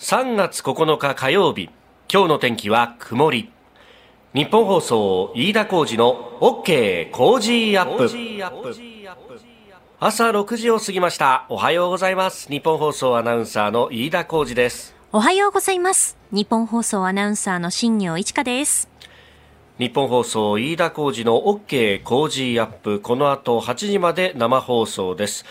3月9日火曜日今日の天気は曇り。日本放送飯田浩二の OK 工事アップ。朝6時を過ぎました。おはようございます。日本放送アナウンサーの飯田浩二です。おはようございます。日本放送アナウンサーの新業一華です。日本放送飯田浩二の OK 工事アップ。この後8時まで生放送です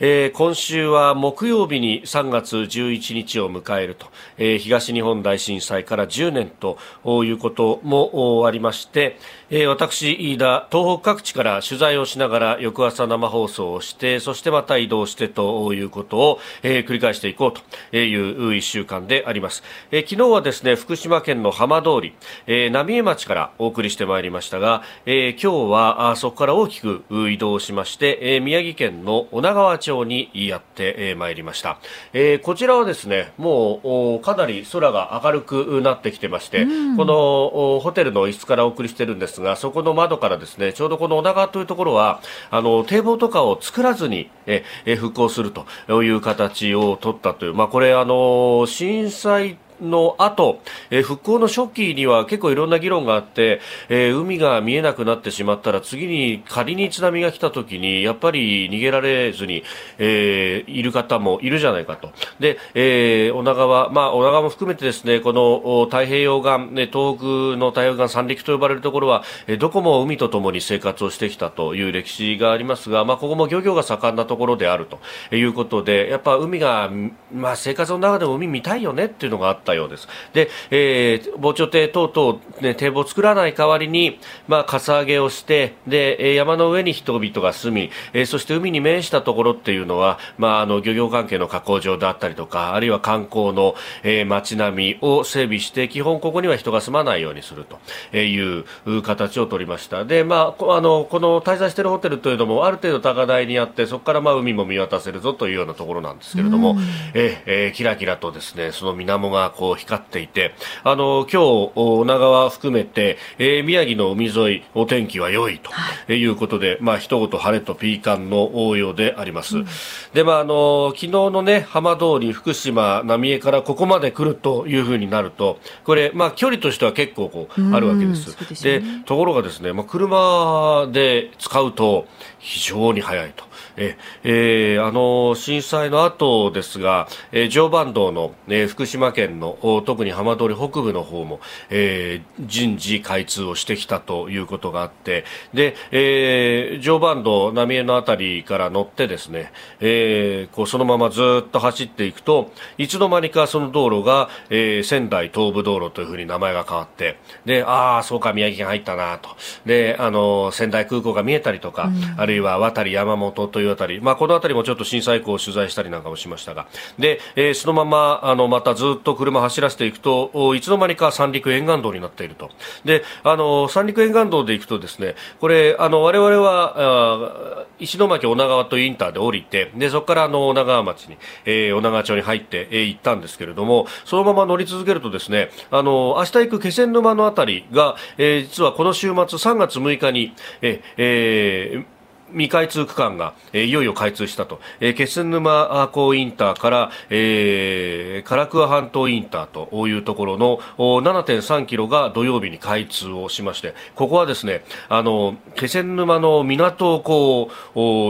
えー、今週は木曜日に3月11日を迎えると、えー、東日本大震災から10年ということもありまして、えー、私、飯田、東北各地から取材をしながら翌朝生放送をして、そしてまた移動してということを、えー、繰り返していこうという1週間であります。えー、昨日はですね、福島県の浜通り、えー、浪江町からお送りしてまいりましたが、えー、今日はあそこから大きく移動しまして、えー、宮城県の女川町町にやってまいりました、えー、こちらはですねもうかなり空が明るくなってきてまして、うん、このホテルの一室からお送りしてるんですがそこの窓からですねちょうどこの小田川というところはあの堤防とかを作らずにえ復興するという形を取ったという、まあ、これあの震災の後、えー、復興の初期には結構いろんな議論があって、えー、海が見えなくなってしまったら次に仮に津波が来た時にやっぱり逃げられずに、えー、いる方もいるじゃないかと。で、えー、女川、まあ、女川も含めてですね、この太平洋岸、ね、東北の太平洋岸三陸と呼ばれるところは、えー、どこも海とともに生活をしてきたという歴史がありますが、まあ、ここも漁業が盛んなところであるということで、やっぱ海が、まあ、生活の中でも海見たいよねっていうのがあったようです。で、えー、防潮堤等々、ね、堤防を作らない代わりに、まあ、かさ上げをして、で、山の上に人々が住み、えー、そして海に面したところっていうのは、まあ、あの、漁業関係の加工場だったりとか、あるいは観光の、えー、街並みを整備して、基本ここには人が住まないようにするという形を取りました。で、まあ、あの、この滞在しているホテルというのも、ある程度高台にあって、そこからまあ、海も見渡せるぞというようなところなんですけれども、えー、キラキラとですね、その水面がこう光っていて、あの、今日、女川含めて、えー、宮城の海沿い、お天気は良いということで、はい、まあ、一言晴れとピーカンの応用であります。うん、で、まあ、あの、昨日のね、浜通り、福島、浪江からここまで来るというふうになると、これ、まあ、距離としては結構こう、あるわけです。で、ね、ところがですね、まあ、車で使うと非常に速いと。ええー、あの震災の後ですが、えー、常磐道の、えー、福島県の特に浜通り北部の方も、えー、順次開通をしてきたということがあってで、えー、常磐道浪江の辺りから乗ってですね、えー、こうそのままずっと走っていくといつの間にかその道路が、えー、仙台東部道路というふうに名前が変わってでああそうか宮城県入ったなと。であの仙台空港が見えたりとか、うん、あるいは渡山本というあたり、まあ、この辺りもちょっと震災以降取材したりなんかもしましたが。で、えー、そのままあのまたずっと車走らせていくといつの間にか三陸沿岸道になっていると。であの三陸沿岸道で行くとですねこれあの我々は石巻女川というインターで降りてでそこからあの女川町に、えー、女川町に入って、えー、行ったんですけれどもそのまま乗り続けるとですねあの明日行く気仙沼の辺りが、えー、実はこの週末3月6日に、えー、未開通区間が、えー、いよいよ開通したと、えー、気仙沼港インターから、えー、唐桑半島インターというところの7.3キロが土曜日に開通をしましてここはですねあの気仙沼の港をこ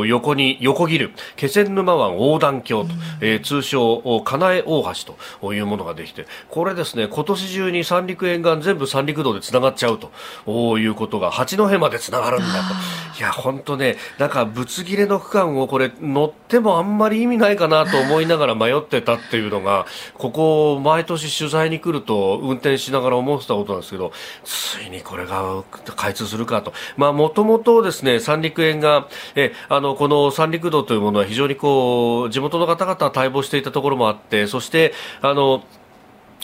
う横に横切る気仙沼湾横断橋と、えー、通称かなえ大橋というものができてこれですね今年中に三陸沿岸全部三陸道でつながっちゃうということが八戸までつながるんだと。いや本当ねなんかぶつ切れの区間をこれ乗ってもあんまり意味ないかなと思いながら迷ってたっていうのがここ毎年取材に来ると運転しながら思ってたことなんですけどついにこれが開通するかと。まあもともとですね三陸沿岸えあのこの三陸道というものは非常にこう地元の方々は待望していたところもあってそしてあの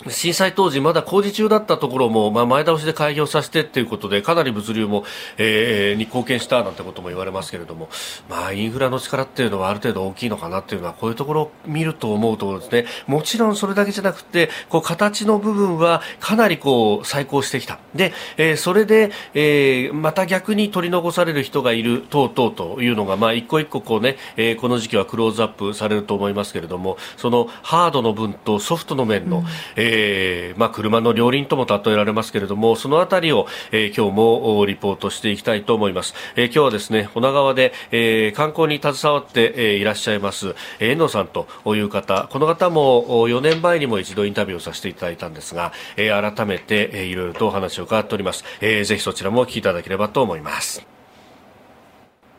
震災当時まだ工事中だったところも、まあ、前倒しで開業させてということでかなり物流も、えー、に貢献したなんてことも言われますけれども、まあ、インフラの力っていうのはある程度大きいのかなっていうのはこういうところを見ると思うとですね。もちろんそれだけじゃなくてこう形の部分はかなりこう再興してきた。で、えー、それで、えー、また逆に取り残される人がいる等々というのが、まあ、一個一個こうね、えー、この時期はクローズアップされると思いますけれどもそのハードの分とソフトの面の、うん。えー、えまあ、車の両輪とも例えられますけれどもそのあたりを、えー、今日もリポートしていきたいと思います、えー、今日はですね女川で、えー、観光に携わって、えー、いらっしゃいます、え、遠藤さんという方。この方も4年前にも一度インタビューをさせていただいたんですが、えー、改めて、えー、いろいろとお話を伺っております、えー、ぜひそちらもお聞きいただければと思います。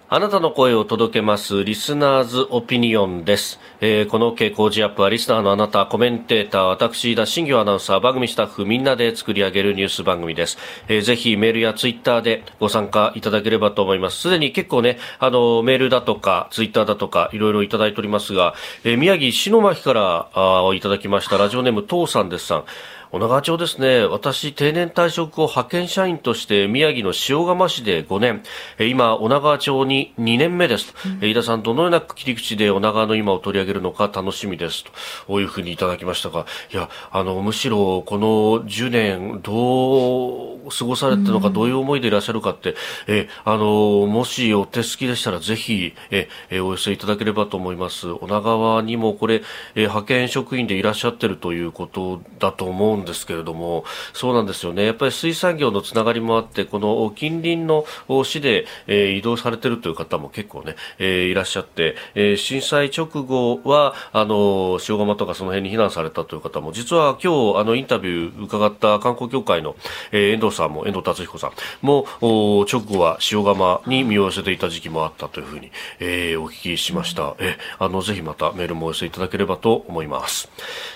あなたの声を届けますリスナーズオピニオンです。えー、この OK 工事アップはリスナーのあなた、コメンテーター、私、田新業アナウンサー、番組スタッフみんなで作り上げるニュース番組です。えー、ぜひメールやツイッターでご参加いただければと思います。すでに結構ね、あの、メールだとか、ツイッターだとか、いろいろいただいておりますが、えー、宮城篠巻からあいただきましたラジオネーム、父さんですさん。女川町ですね、私、定年退職後、派遣社員として宮城の塩釜市で5年、今、女川町に2年目ですと、うん、飯田さん、どのような切り口で女川の今を取り上げるのか楽しみですと、こういうふうにいただきましたが、いや、あの、むしろこの10年、どう過ごされてるのか、どういう思いでいらっしゃるかって、え、あの、もしお手すきでしたら、ぜひ、え、えお寄せいただければと思います。女川にもこれ、え派遣職員でいらっしゃってるということだと思うんですけれども、そうなんですよね。やっぱり水産業のつながりもあって、この近隣の市で、えー、移動されてるという方も結構ね、えー、いらっしゃって、えー、震災直後は、あの、塩釜とかその辺に避難されたという方も、実は今日、あの、インタビュー伺った観光協会の、えー、遠藤さんも、遠藤達彦さんも、直後は塩釜に身を寄せていた時期もあったというふうに、えー、お聞きしました。えあの、ぜひまたメールもお寄せいただければと思います。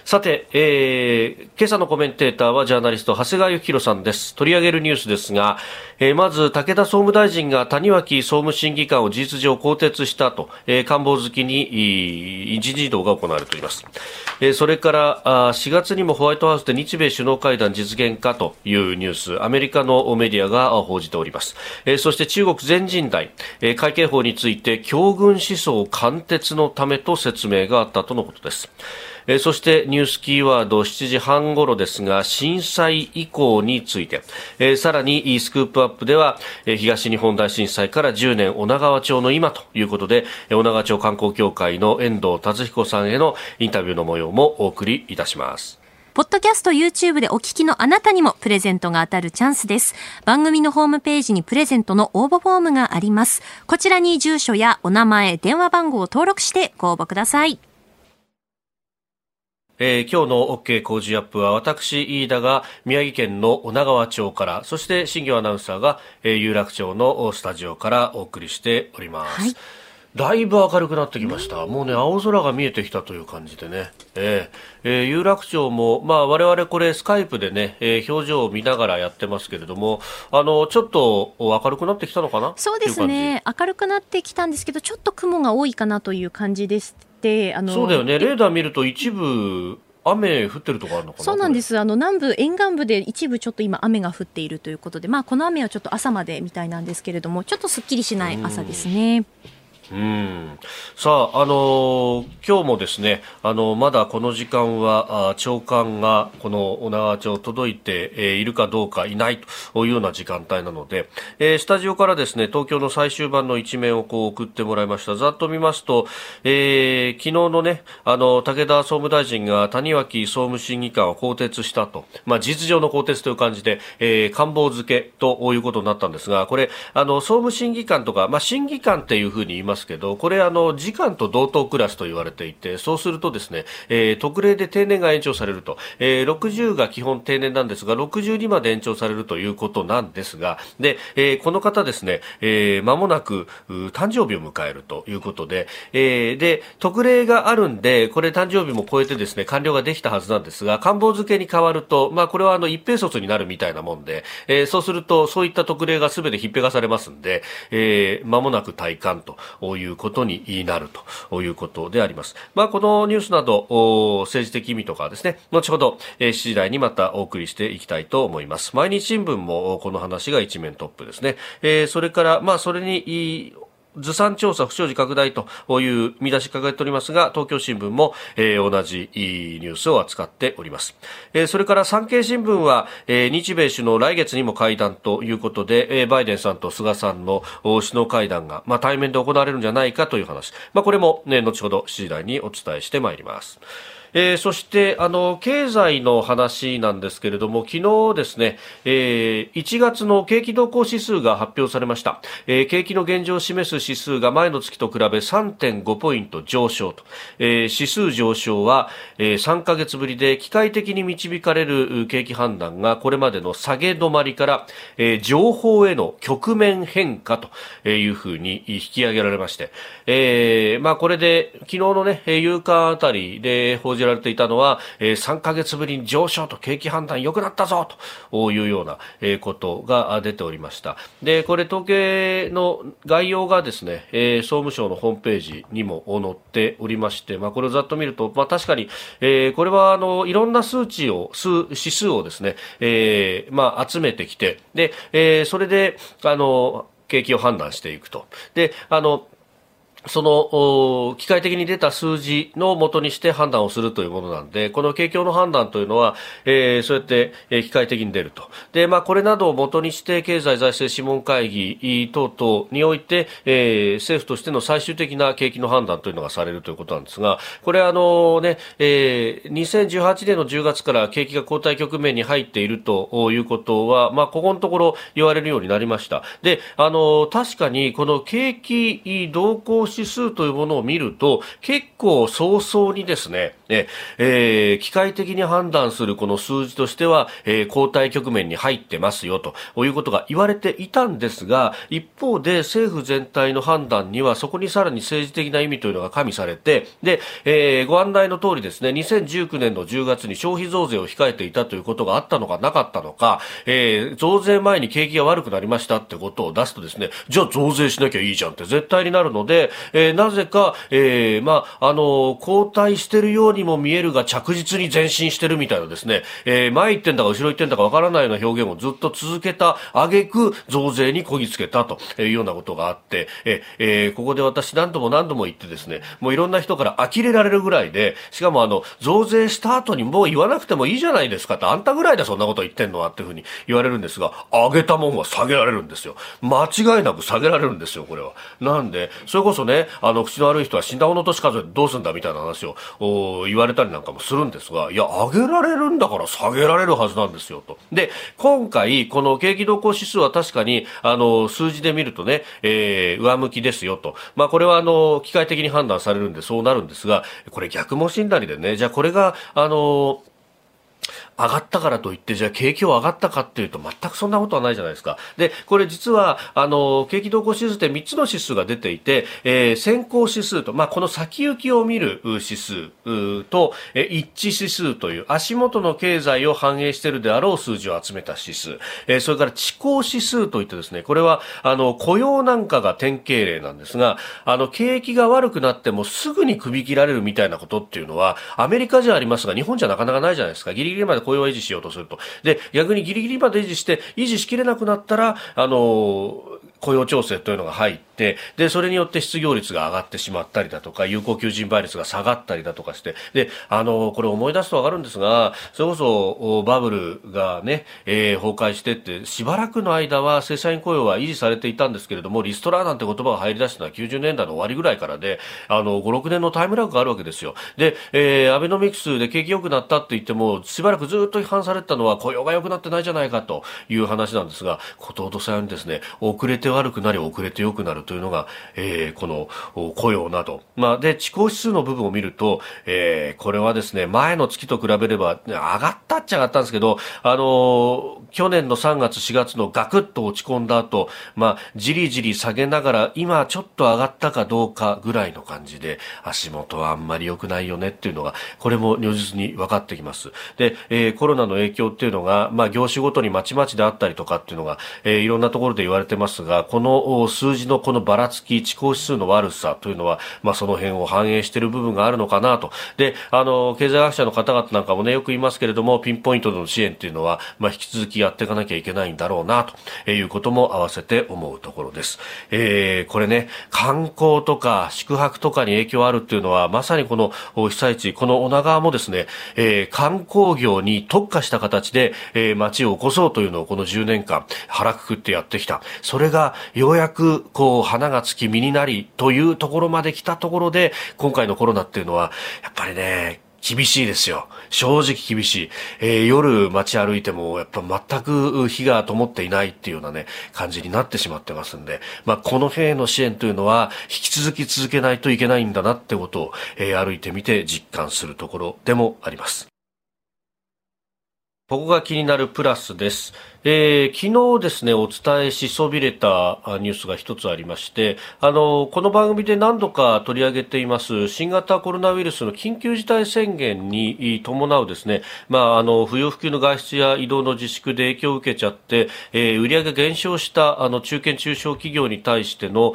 さて、えー、今朝のコメンテーターはジャーナリスト長谷川幸宏さんです。取り上げるニュースですが、えー、まず武田総務大臣が谷脇総務審議官を事実上更迭したと、えー、官房好きに人事異動が行われております、えー、それからあ4月にもホワイトハウスで日米首脳会談実現かというニュースアメリカのメディアが報じております、えー、そして中国全人代、えー、会計法について強軍思想貫徹のためと説明があったとのことです。えー、そしてニュースキーワード7時半ごろですが震災以降について、えー、さらにスクープアップでは、えー、東日本大震災から10年女川町の今ということで女川町観光協会の遠藤達彦さんへのインタビューの模様もお送りいたしますポッドキャスト YouTube でお聞きのあなたにもプレゼントが当たるチャンスです。番組のホームページにプレゼントの応募フォームがあります。こちらに住所やお名前、電話番号を登録してご応募ください。えー、今日の OK 工事アップは私、飯田が宮城県の女川町から、そして新業アナウンサーが、えー、有楽町のスタジオからお送りしております。はいだいぶ明るくなってきました。もうね、青空が見えてきたという感じでね。えー、えー、有楽町も、まあ我々これスカイプでね、えー、表情を見ながらやってますけれども、あの、ちょっと明るくなってきたのかな？そうですね。明るくなってきたんですけど、ちょっと雲が多いかなという感じでして、あの、そうだよね。レーダー見ると一部、雨降ってるとこあるのかなそうなんですあの南部沿岸部で一部ちょっと今雨が降っているということでまあこの雨はちょっと朝までみたいなんですけれどもちょっとすっきりしない朝ですね。うんさあ、あのー、今日もですね、あのー、まだこの時間は、あ長官がこの女川町届いて、えー、いるかどうかいないというような時間帯なので、えー、スタジオからですね、東京の最終版の一面をこう送ってもらいました。ざっと見ますと、えー、昨日のね、あの、武田総務大臣が谷脇総務審議官を更迭したと、まあ、事実上の更迭という感じで、えー、官房付けということになったんですが、これ、あの、総務審議官とか、まあ、審議官っていうふうに言いますますけど、これあの、時間と同等クラスと言われていて、そうするとですね、えー、特例で定年が延長されると、えー、60が基本定年なんですが、62まで延長されるということなんですが、で、えー、この方ですね、えー、間もなく、誕生日を迎えるということで、えー、で、特例があるんで、これ誕生日も超えてですね、完了ができたはずなんですが、官房付けに変わると、まあ、これはあの、一平卒になるみたいなもんで、えー、そうすると、そういった特例がすべてひっぺがされますんで、えー、間もなく退官と。いうことになるということであります。まあ、このニュースなど、政治的意味とかですね、後ほど、えー、7時台にまたお送りしていきたいと思います。毎日新聞もこの話が一面トップですね。えー、それから、まあ、それに、ずさん調査不祥事拡大という見出し掲げておりますが、東京新聞も、えー、同じニュースを扱っております。えー、それから産経新聞は、えー、日米首脳来月にも会談ということで、えー、バイデンさんと菅さんの首脳会談が、まあ、対面で行われるんじゃないかという話。まあ、これも、ね、後ほど7時台にお伝えしてまいります。えー、そしてあの経済の話なんですけれども昨日ですね、えー、1月の景気動向指数が発表されました、えー、景気の現状を示す指数が前の月と比べ3.5ポイント上昇と、えー、指数上昇は、えー、3ヶ月ぶりで機械的に導かれる景気判断がこれまでの下げ止まりから、えー、情報への局面変化というふうに引き上げられまして、えーまあ、これで昨日のね夕刊あたりで報じじられていたのは、えー、3ヶ月ぶりに上昇と景気判断良くなったぞというような、えー、ことが出ておりました。で、これ統計の概要がですね、えー、総務省のホームページにも載っておりまして、まあ、これをざっと見ると、まあ、確かに、えー、これはあのいろんな数値を、数指数をですね、えー、まあ、集めてきて、で、えー、それで、あの、景気を判断していくと。で、あの、その機械的に出た数字のもとにして判断をするというものなんで、この景況の判断というのは、えー、そうやって、えー、機械的に出ると。で、まあ、これなどをもとにして経済財政諮問会議等々において、えー、政府としての最終的な景気の判断というのがされるということなんですが、これあのね、えー、2018年の10月から景気が後退局面に入っているということは、まあ、ここのところ言われるようになりました。で、あの、確かにこの景気動向指指数というものを見ると、結構早々にですね、ええー、機械的に判断するこの数字としては、えー、交代局面に入ってますよということが言われていたんですが、一方で政府全体の判断にはそこにさらに政治的な意味というのが加味されて、で、えー、ご案内の通りですね、2019年の10月に消費増税を控えていたということがあったのかなかったのか、えー、増税前に景気が悪くなりましたってことを出すとですね、じゃあ増税しなきゃいいじゃんって絶対になるので、えー、なぜか、えー、まあ、あの、交代してるようにも見えるが着実に前進してるみたいなですね、えー、前行ってんだか後ろ行ってんだかわからないような表現をずっと続けた挙句増税にこぎつけたというようなことがあって、ええー、ここで私何度も何度も言ってですね、もういろんな人から呆れられるぐらいで、しかもあの、増税した後にもう言わなくてもいいじゃないですかって、あんたぐらいでそんなこと言ってんのはっていうふうに言われるんですが、上げたもんは下げられるんですよ。間違いなく下げられるんですよ、これは。なんで、それこそ、ねあの、口の悪い人は死んだ者とし数えてどうすんだみたいな話を言われたりなんかもするんですが、いや、上げられるんだから下げられるはずなんですよと。で、今回、この景気動向指数は確かに、あの、数字で見るとね、えー、上向きですよと。まあ、これはあの、機械的に判断されるんでそうなるんですが、これ逆もしんだりでね、じゃあこれが、あの、上がったからといって、じゃあ景気を上がったかっていうと、全くそんなことはないじゃないですか。で、これ実は、あの、景気動向指数って3つの指数が出ていて、えー、先行指数と、まあ、この先行きを見る指数と、えー一致指数という足元の経済を反映しているであろう数字を集めた指数、えー、それから地高指数といってですね、これは、あの、雇用なんかが典型例なんですが、あの、景気が悪くなってもすぐに首切られるみたいなことっていうのは、アメリカじゃありますが、日本じゃなかなかないじゃないですか。ギリギリまで雇用を維持しようとすると。で、逆にギリギリまで維持して、維持しきれなくなったら、あの、雇用調整というのが入って、で、それによって失業率が上がってしまったりだとか、有効求人倍率が下がったりだとかして、で、あの、これ思い出すとわかるんですが、それこそバブルがね、えー、崩壊してって、しばらくの間は正社員雇用は維持されていたんですけれども、リストラなんて言葉が入り出したのは90年代の終わりぐらいからで、あの、5、6年のタイムラグがあるわけですよ。で、えー、アベノミクスで景気良くなったって言っても、しばらくずっと批判されたのは雇用が良くなってないじゃないかという話なんですが、こととさようにですね、遅れてて悪くなり遅れて良くなるというのが、えー、この雇用など、まあ、で地高指数の部分を見ると、えー、これはですね前の月と比べれば上がったっちゃ上がったんですけど、あのー、去年の3月4月のガクッと落ち込んだ後、まあ、じりじり下げながら今ちょっと上がったかどうかぐらいの感じで足元はあんまり良くないよねっていうのがこれも如実に分かってきます。で、えー、コロナの影響っていうのが、まあ、業種ごとにまちまちであったりとかっていうのが、えー、いろんなところで言われてますがこの数字のこのばらつき、地高指数の悪さというのは、まあ、その辺を反映している部分があるのかなと。で、あの、経済学者の方々なんかもね、よく言いますけれども、ピンポイントの支援というのは、まあ、引き続きやっていかなきゃいけないんだろうな、ということも合わせて思うところです。えー、これね、観光とか宿泊とかに影響あるっていうのは、まさにこの被災地、この女川もですね、えー、観光業に特化した形で、えー、街を起こそうというのをこの10年間腹くくってやってきた。それがようやくこう花がつき実になりというところまで来たところで、今回のコロナっていうのは、やっぱりね、厳しいですよ。正直厳しい。えー、夜街歩いても、やっぱ全く火が灯っていないっていうようなね、感じになってしまってますんで、まあ、この兵の支援というのは、引き続き続けないといけないんだなってことを、えー、歩いてみて実感するところでもあります。ここが気になるプラスです。えー、昨日ですね、お伝えしそびれたニュースが一つありまして、あの、この番組で何度か取り上げています新型コロナウイルスの緊急事態宣言に伴うですね、まあ、あの、不要不急の外出や移動の自粛で影響を受けちゃって、えー、売上減少したあの中堅中小企業に対しての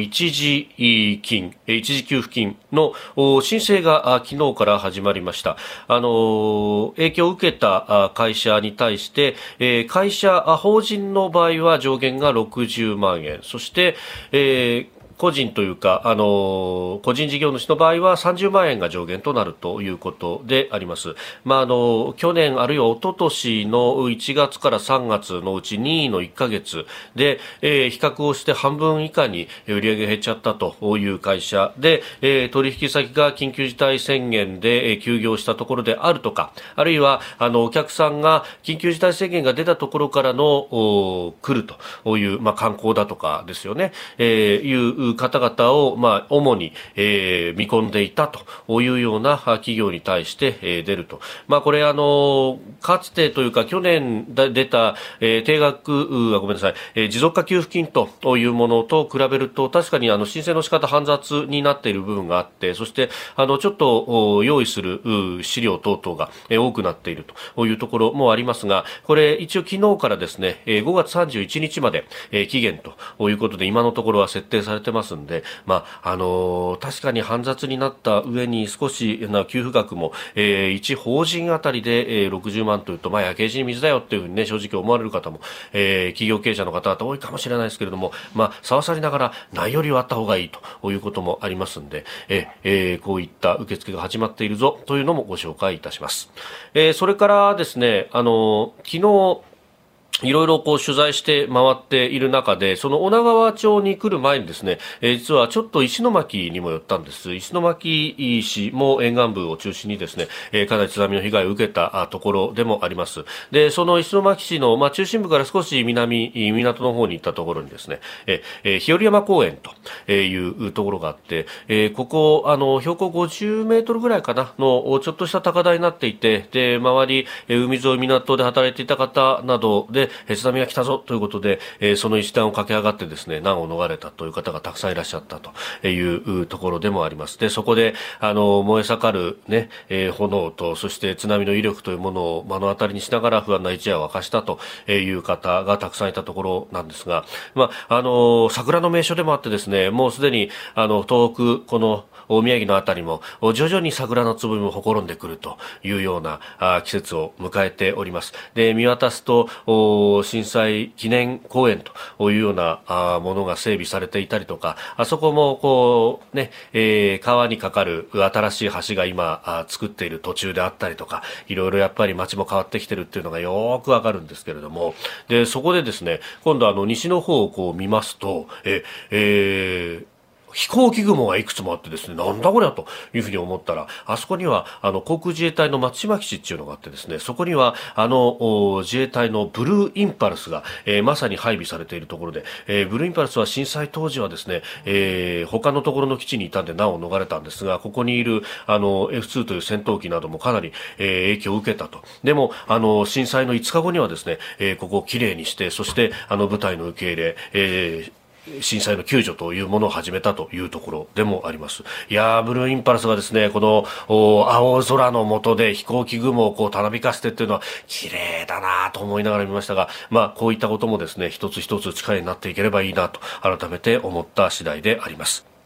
一時金、一時給付金の申請が昨日から始まりました。あの、影響を受けた会社に対して、えー会社、法人の場合は上限が60万円、そして、えー個人というか、あの、個人事業主の場合は30万円が上限となるということであります。まあ、あの、去年あるいは一昨年の1月から3月のうち2位の1ヶ月で、えー、比較をして半分以下に売上が減っちゃったという会社で、えー、取引先が緊急事態宣言で、休業したところであるとか、あるいは、あの、お客さんが緊急事態宣言が出たところからの、来るという、まあ、観光だとかですよね、えー、いう方々を、まあ、主に、えー、見込んでいたというような企業に対して、えー、出ると。まあ、これ、あの、かつてというか、去年出た、えー、定額、ごめんなさい、えー、持続化給付金というものと比べると、確かにあの、申請の仕方煩雑になっている部分があって、そして、あの、ちょっと用意する資料等々が多くなっているというところもありますが、これ、一応昨日からですね、5月31日まで期限ということで、今のところは設定されてますますんで、まあ、あのー、確かに煩雑になった上に少しな給付額も、えー、1法人あたりで、えー、60万というと、まあ、焼け石に水だよっていうふうにね、正直思われる方も、えー、企業経営者の方々多いかもしれないですけれども、まあ、さわさりながらないよりはあった方がいいということもありますんで、え、えー、こういった受付が始まっているぞというのもご紹介いたします。えー、それからですね、あのー、昨日、いろいろこう取材して回っている中で、その女川町に来る前にですね、えー、実はちょっと石巻にも寄ったんです。石巻市も沿岸部を中心にですね、えー、かなり津波の被害を受けたところでもあります。で、その石巻市の、まあ、中心部から少し南、港の方に行ったところにですね、えー、日和山公園というところがあって、えー、ここ、あの、標高50メートルぐらいかな、の、ちょっとした高台になっていて、で、周り、海沿い港で働いていた方などで、で津波が来たぞということで、えー、その一段を駆け上がってですね難を逃れたという方がたくさんいらっしゃったというところでもあります。でそこであの燃え盛る、ねえー、炎とそして津波の威力というものを目の当たりにしながら不安な一夜を明かしたという方がたくさんいたところなんですが、まあ、あの桜の名所でもあってですねもうすでにあの東北この宮城のあたりも徐々に桜のつぼみもほころんでくるというような季節を迎えております。で見渡すと震災記念公園というようなものが整備されていたりとかあそこもこうね、えー、川に架かる新しい橋が今作っている途中であったりとかいろいろやっぱり街も変わってきてるっていうのがよくわかるんですけれどもでそこでですね今度あの西の方をこう見ますとえ、えー飛行機雲がいくつもあってですね、なんだこりゃというふうに思ったら、あそこには、あの、航空自衛隊の松島基地っていうのがあってですね、そこには、あの、自衛隊のブルーインパルスが、えー、まさに配備されているところで、えー、ブルーインパルスは震災当時はですね、えー、他のところの基地にいたんで難を逃れたんですが、ここにいる、あの、F2 という戦闘機などもかなり、えー、影響を受けたと。でも、あの、震災の5日後にはですね、えー、ここをきれいにして、そして、あの、部隊の受け入れ、えー、震災の救助というものを始めたというところでもあります。いやブルーインパルスがですね、この青空の下で飛行機雲をこうたなびかせてっていうのは綺麗だなと思いながら見ましたが、まあこういったこともですね、一つ一つ力になっていければいいなと改めて思った次第であります。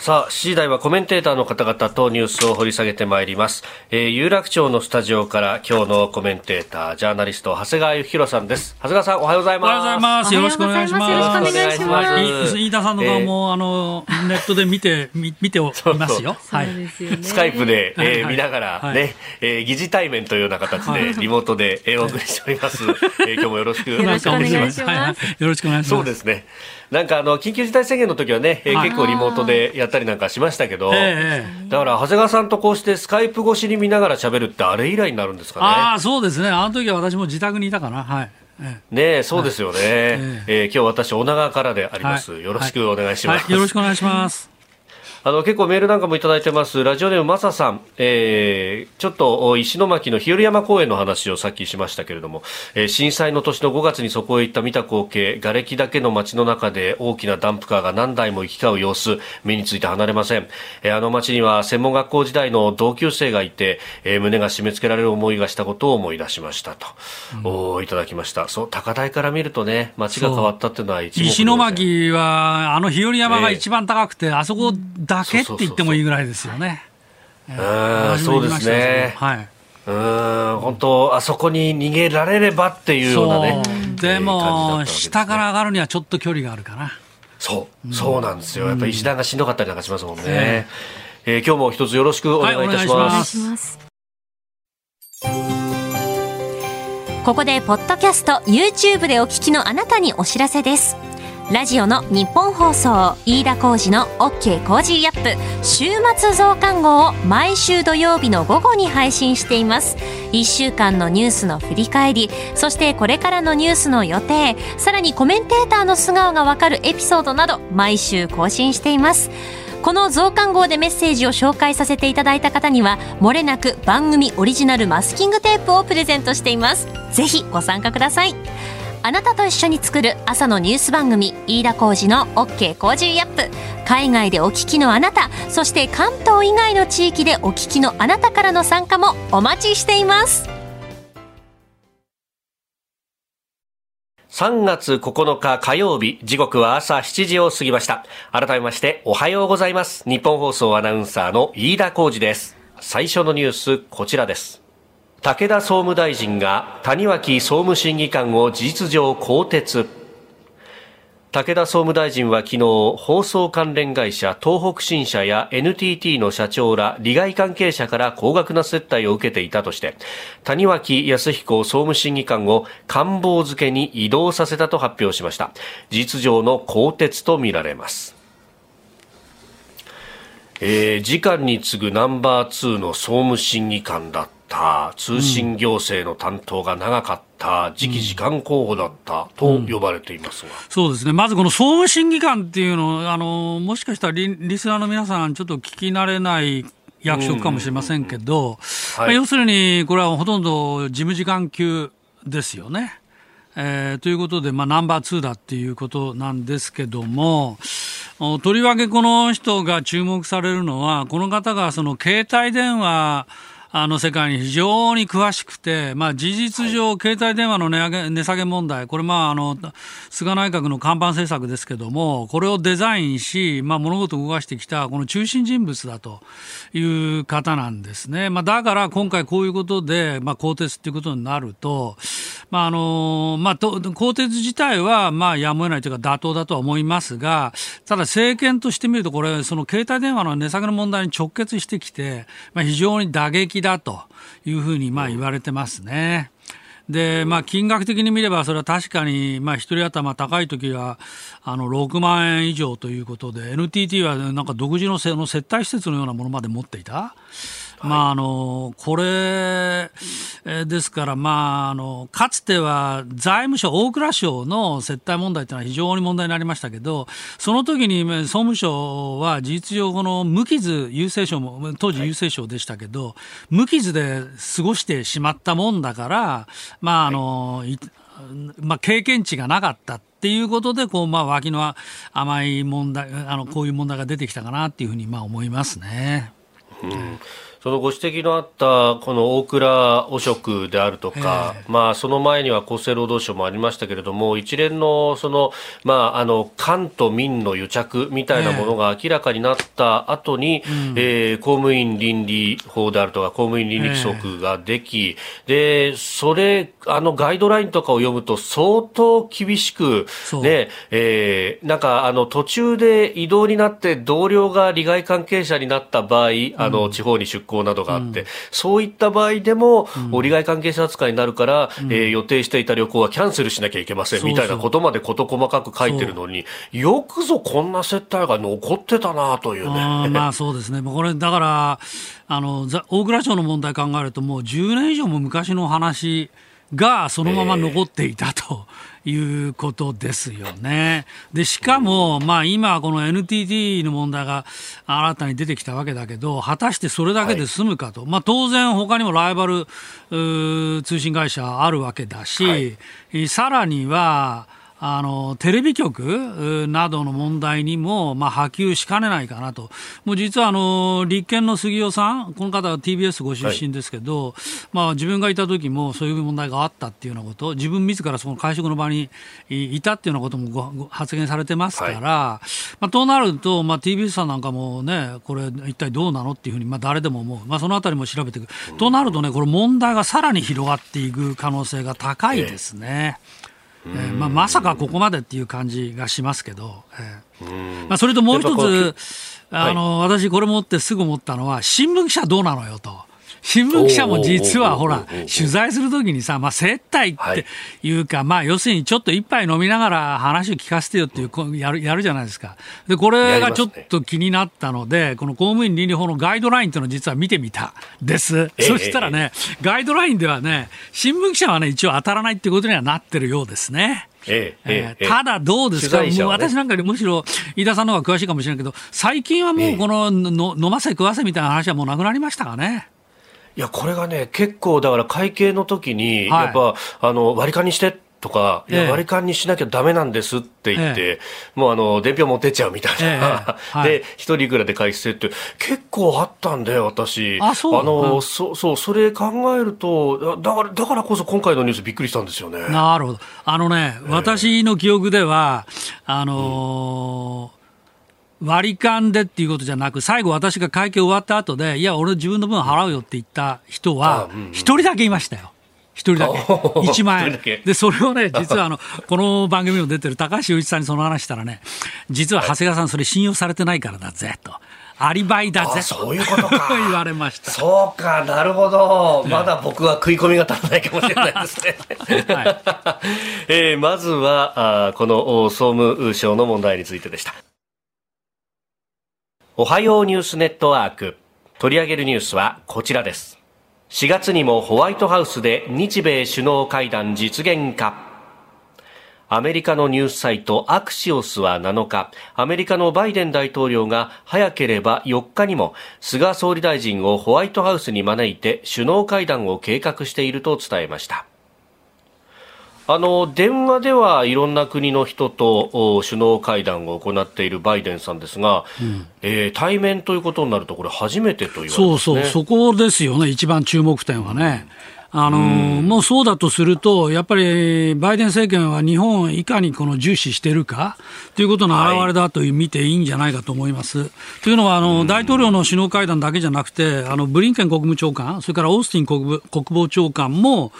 さあ、7時台はコメンテーターの方々とニュースを掘り下げてまいります。えー、有楽町のスタジオから今日のコメンテーター、ジャーナリスト、長谷川幸宏さんです。長谷川さん、おはようございます。おはようございます。よろしくお願いします。よろしくお願いします。飯田さんの顔も、えー、あの、ネットで見て、見見ておりますよ。はい。スカイプで、えー、見ながら、ね、はい、えー、疑似対面というような形で、リモートで、えー、お送りしております。えー、今日もよろしくお願いします。よろしくお願いします。よろしくお願いします。そうですね。なんかあの緊急事態宣言の時はね、えー、結構リモートでやったりなんかしましたけど、だから長谷川さんとこうしてスカイプ越しに見ながら喋るってあれ以来になるんですかね。ああそうですね。あの時は私も自宅にいたかな。はい。ねそうですよね。はい、えー、今日私女川からであります、はい、よろしくお願いします、はい、よろしくお願いします。あの結構メールなんかもいただいてます。ラジオネームマサさん、えー、ちょっと石巻の日和山公園の話をさっきしましたけれども、えー、震災の年の5月にそこへ行った見た光景、瓦礫だけの街の中で大きなダンプカーが何台も行き交う様子、目について離れません。えー、あの街には専門学校時代の同級生がいて、えー、胸が締め付けられる思いがしたことを思い出しましたと、うん、おいただきました。そう、高台から見るとね、街が変わったっていうのは一石巻は、あの日和山が一番高くて、えー、あそこだけって言ってもいいぐらいですよね。そうですね。はい。うん本当、あそこに逃げられればっていうようなね。でも、下から上がるにはちょっと距離があるかな。そう、そうなんですよ。やっぱり石段がしんどかったりなんかしますもんね。えー、えー、今日も一つよろしくお願いいたします。はい、ここで、ポッドキャスト、YouTube でお聞きのあなたにお知らせです。ラジオの日本放送飯田浩二の OK コージーアップ。週末増刊号を毎週土曜日の午後に配信しています。1週間のニュースの振り返りそしてこれからのニュースの予定さらにコメンテーターの素顔がわかるエピソードなど毎週更新しています。この増刊号でメッセージを紹介させていただいた方にはもれなく番組オリジナルマスキングテープをプレゼントしています。ぜひご参加ください。あなたと一緒に作る朝のニュース番組飯田浩二の OK Cozy up。海外でお聞きのあなたそして関東以外の地域でお聞きのあなたからの参加もお待ちしています。3月9日火曜日時刻は朝7時を過ぎました。改めましておはようございます。日本放送アナウンサーの飯田浩二です。最初のニュースこちらです。武田総務大臣が谷脇総務審議官を事実上更迭。武田総務大臣は昨日放送関連会社東北新社や NTT の社長ら利害関係者から高額な接待を受けていたとして谷脇康彦総務審議官を官房付けに移動させたと発表しました。事実上の更迭とみられます。えー、次官に次ぐナンバー2の総務審議官だった通信行政の担当が長かった、次期次官候補だった。と呼ばれていますが、うん、そうですね、まずこの総務審議官っていうの、あのもしかしたらリリスナーの皆さん、ちょっと聞き慣れない役職かもしれませんけど、要するにこれはほとんど事務次官級ですよね。えー、ということで、まあ、ナンバー2だっていうことなんですけども、とりわけこの人が注目されるのは、この方がその携帯電話あの世界に非常に詳しくて、まあ、事実上、携帯電話の値上げ値下げ問題、これ、まあ、あの菅内閣の看板政策ですけども、これをデザインし、まあ、物事を動かしてきたこの中心人物だという方なんですね。まあ、だから今回こういうことで、まあ、更迭っていうことになると、まああのまあ、更迭自体はまあやむを得ないというか妥当だとは思いますが、ただ政権としてみると、これ、その携帯電話の値下げの問題に直結してきて、まあ、非常に打撃だというふうにまあ言われてますね。で、まあ、金額的に見れば、それは確かに、まあ、一人頭高い時は、あの、6万円以上ということで、NTT はなんか独自のの接待施設のようなものまで持っていた。まあ、あの、これ、ですから、まあ、あの、かつては財務省、大蔵省の接待問題というのは非常に問題になりましたけど、その時に総務省は事実上、この無傷郵政省も、当時郵政省でしたけど、はい、無傷で過ごしてしまったもんだから、まあ、あの、はい。まあ、経験値がなかったっっていうことで、こう、まあ、脇の甘い問題、あの、こういう問題が出てきたかなっていうふうに、まあ、思いますね。うんそのご指摘のあったこの大蔵汚職であるとか、まあ、その前には厚生労働省もありましたけれども、一連のその、まあ、あの官と民の癒着みたいなものが明らかになった後に、えー、公務員倫理法であるとか、公務員倫理規則ができ、でそれ、あのガイドラインとかを読むと、相当厳しく、ねえー、なんかあの途中で異動になって、同僚が利害関係者になった場合、あの地方に出向などがあって、うん、そういった場合でも、うん、利害関係者扱いになるから、うん、えー、予定していた旅行はキャンセルしなきゃいけませんみたいなことまで事細かく書いてるのに、よくぞこんな接待が残ってたなというね。あ まあそうですね。これ、だから、あの、大蔵省の問題考えると、もう10年以上も昔の話がそのまま残っていたと。えーいうことですよね。で、しかも、まあ今この NTT の問題が新たに出てきたわけだけど、果たしてそれだけで済むかと。はい、まあ当然他にもライバル通信会社あるわけだし、はい、さらには、あのテレビ局などの問題にも、まあ、波及しかねないかなと、もう実はあの立憲の杉尾さん、この方は TBS ご出身ですけど、はい、まあ、自分がいた時もそういう問題があったっていうようなこと、自分自らその会食の場にいたっていうようなこともご発言されてますから、はい、まあ、となると、まあ、TBS さんなんかもね、これ、一体どうなのっていうふうに、まあ、誰でも思う、まあ、そのあたりも調べていく、うん、となるとね、これ、問題がさらに広がっていく可能性が高いですね。えーえーまあ、まさかここまでっていう感じがしますけど、えー。まあ、それともう一つ、あの、はい、私これ持ってすぐ思ったのは、新聞記者どうなのよと。新聞記者も実はほら、取材するときにさ、まあ、接待っていうか、まあ、要するにちょっと一杯飲みながら話を聞かせてよっていう、やる、やるじゃないですか。で、これがちょっと気になったので、この公務員倫理法のガイドラインっていうのを実は見てみたです。そしたらね、ガイドラインではね、新聞記者はね、一応当たらないっていうことにはなってるようですね。えええただどうですか、ね、もう私なんかよりむしろ飯田さんの方が詳しいかもしれないけど、最近はもうこのの、飲ませ食わせみたいな話はもうなくなりましたかね？いや、これがね、結構、だから会計の時に、やっぱ、あの、割り勘にしてとか、いや割り勘にしなきゃだめなんですって言って、ええ、もうあの伝票持ってっちゃうみたいな、えはい、で一人いくらで返してって結構あったんで私。あそう。あの、うん、そそうそれ考えるとだからだからこそ今回のニュースびっくりしたんですよね。なるほど。あのね、私の記憶ではあのーうん割り勘でっていうことじゃなく、最後私が会計終わった後で、いや、俺自分の分払うよって言った人は、一人だけいましたよ。一人だけ。1万円。で、それをね、実はあの、この番組にも出てる高橋洋一さんにその話したらね、実は長谷川さんそれ信用されてないからだぜ、と。アリバイだぜそういうことか。言われました。そうかなるほど。まだ僕は食い込みが足らないかもしれないですね、はい。えー、まずはあこの総務省の問題についてでしたおはようニュースネットワーク。取り上げるニュースはこちらです。4月にもホワイトハウスで日米首脳会談実現か。アメリカのニュースサイトアクシオスは7日、アメリカのバイデン大統領が早ければ4日にも菅総理大臣をホワイトハウスに招いて首脳会談を計画していると伝えました。あの電話ではいろんな国の人と首脳会談を行っているバイデンさんですが、うん、えー、対面ということになると、これ、初めてと言われます、ね、そうそう、そこですよね、一番注目点はね。あの、うん、もうそうだとすると、やっぱりバイデン政権は日本をいかにこの重視しているかということの表れだと見ていいんじゃないかと思います。はい、というのはあの、大統領の首脳会談だけじゃなくて、あのブリンケン国務長官、それからオースティン国国防長官も、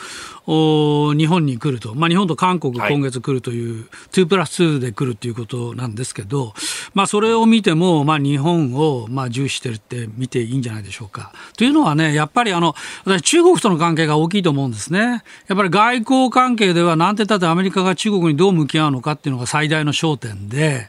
日本に来ると、まあ、日本と韓国、今月来るという、はい、2プラス2で来るということなんですけど、まあ、それを見ても、まあ、日本をまあ重視してるって見ていいんじゃないでしょうか。というのはね、やっぱりあの私、中国との関係が大きいと思うんですね。やっぱり外交関係では、なんて言ったってアメリカが中国にどう向き合うのかっていうのが最大の焦点で、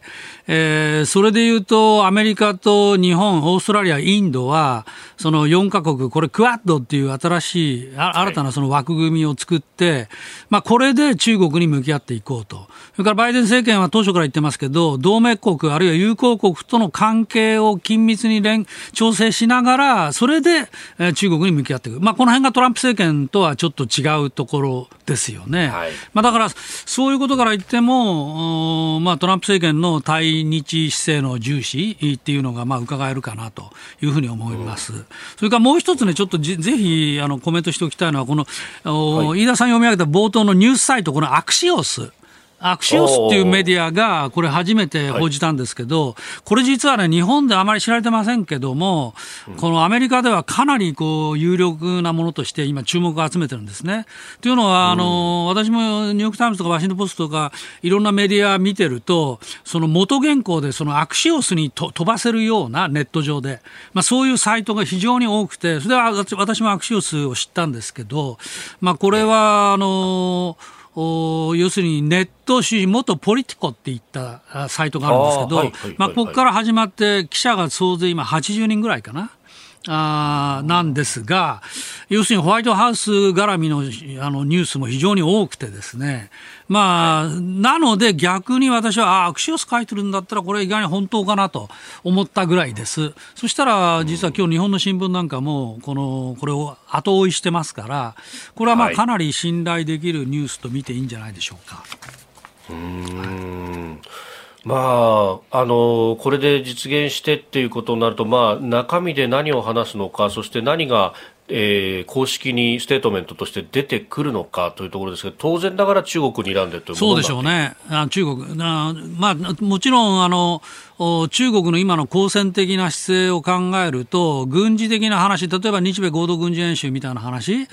えー、それで言うと、アメリカと日本、オーストラリア、インドは、その4カ国、これクワッドっていう新しい、新たなその枠組みを作って、まあこれで中国に向き合っていこうと。それからバイデン政権は当初から言ってますけど、同盟国あるいは友好国との関係を緊密に連調整しながら、それで中国に向き合っていく。まあこの辺がトランプ政権とはちょっと違うところですよね。はい、まあ、だから、そういうことから言っても、まあ、トランプ政権の対日姿勢の重視っていうのが、まあ、伺えるかなというふうに思います。うん、それからもう一つね、ちょっとぜひ、あの、コメントしておきたいのは、この、はい、飯田さん読み上げた冒頭のニュースサイト、このアクシオス。アクシオスっていうメディアがこれ初めて報じたんですけど、これ実はね、日本であまり知られてませんけども、このアメリカではかなりこう有力なものとして今注目を集めてるんですね。というのは、あの、私もニューヨークタイムズとかワシントンポストとかいろんなメディア見てると、その元原稿でその Axios に飛ばせるようなネット上で、まあそういうサイトが非常に多くて、それは私も Axios を知ったんですけど、まあこれは、あの、要するにネット紙元 Politico っていったサイトがあるんですけど、まあ、ここから始まって記者が総勢今80人ぐらいかな。あなんですが、要するにホワイトハウス絡みのあのニュースも非常に多くてですね、まあ、はい、なので逆に私は、あアクシオス書いてるんだったら、これ意外に本当かなと思ったぐらいです。そしたら、実は今日日本の新聞なんかも、この、これを後追いしてますから、これはまあかなり信頼できるニュースと見ていいんじゃないでしょうか。うん、まあ、あのこれで実現してっていうことになると、まあ、中身で何を話すのか、そして何が、えー、公式にステートメントとして出てくるのかというところですが、当然ながら中国にらんでというそうでしょうね、あ中国。あ、まあ、もちろんあの中国の今の好戦的な姿勢を考えると、軍事的な話、例えば日米合同軍事演習みたいな話、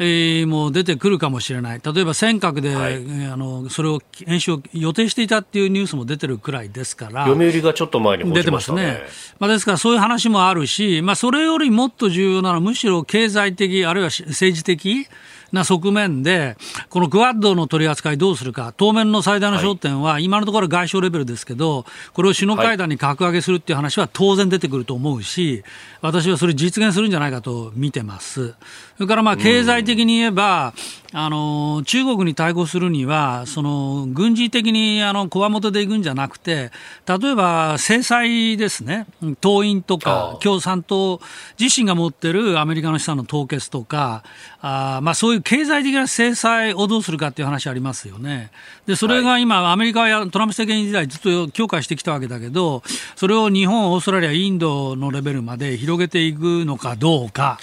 えー、もう出てくるかもしれない、例えば尖閣で、はい、あのそれを演習を予定していたっていうニュースも出てるくらいですから、読売がちょっと前に、ね、出てますね、まあ、ですからそういう話もあるし、まあ、それよりもっと重要なのは、むしろ経済的、あるいは政治的、な側面で、このクアッドの取り扱いどうするか、当面の最大の焦点は、今のところ外相レベルですけど、これを首脳会談に格上げするっていう話は当然出てくると思うし、私はそれ実現するんじゃないかと見てます。それからまあ経済的に言えば、あの中国に対抗するには、その軍事的にあのこわもてでいくんじゃなくて、例えば制裁ですね、党員とか共産党自身が持ってるアメリカの資産の凍結とか、あまあ、そういう経済的な制裁をどうするかっていう話ありますよね。で、それが今、アメリカはトランプ政権時代ずっと強化してきたわけだけど、それを日本、オーストラリア、インドのレベルまで広げていくのかどうか。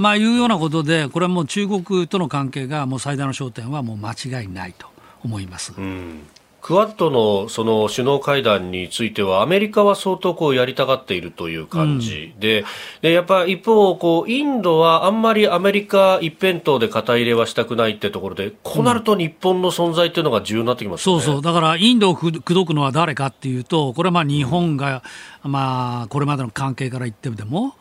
まあ、いうようなことで、これはもう中国との関係がもう最大の焦点はもう間違いないと思います。うん。クアッドのその首脳会談については、アメリカは相当こうやりたがっているという感じで、うん、でやっぱ一方こう、インドはあんまりアメリカ一辺倒で肩入れはしたくないってところで、こうなると日本の存在というのが重要になってきます、ね。うん、そうそう、だからインドを口説くのは誰かっていうと、これはまあ日本が、まあ、これまでの関係から言っても、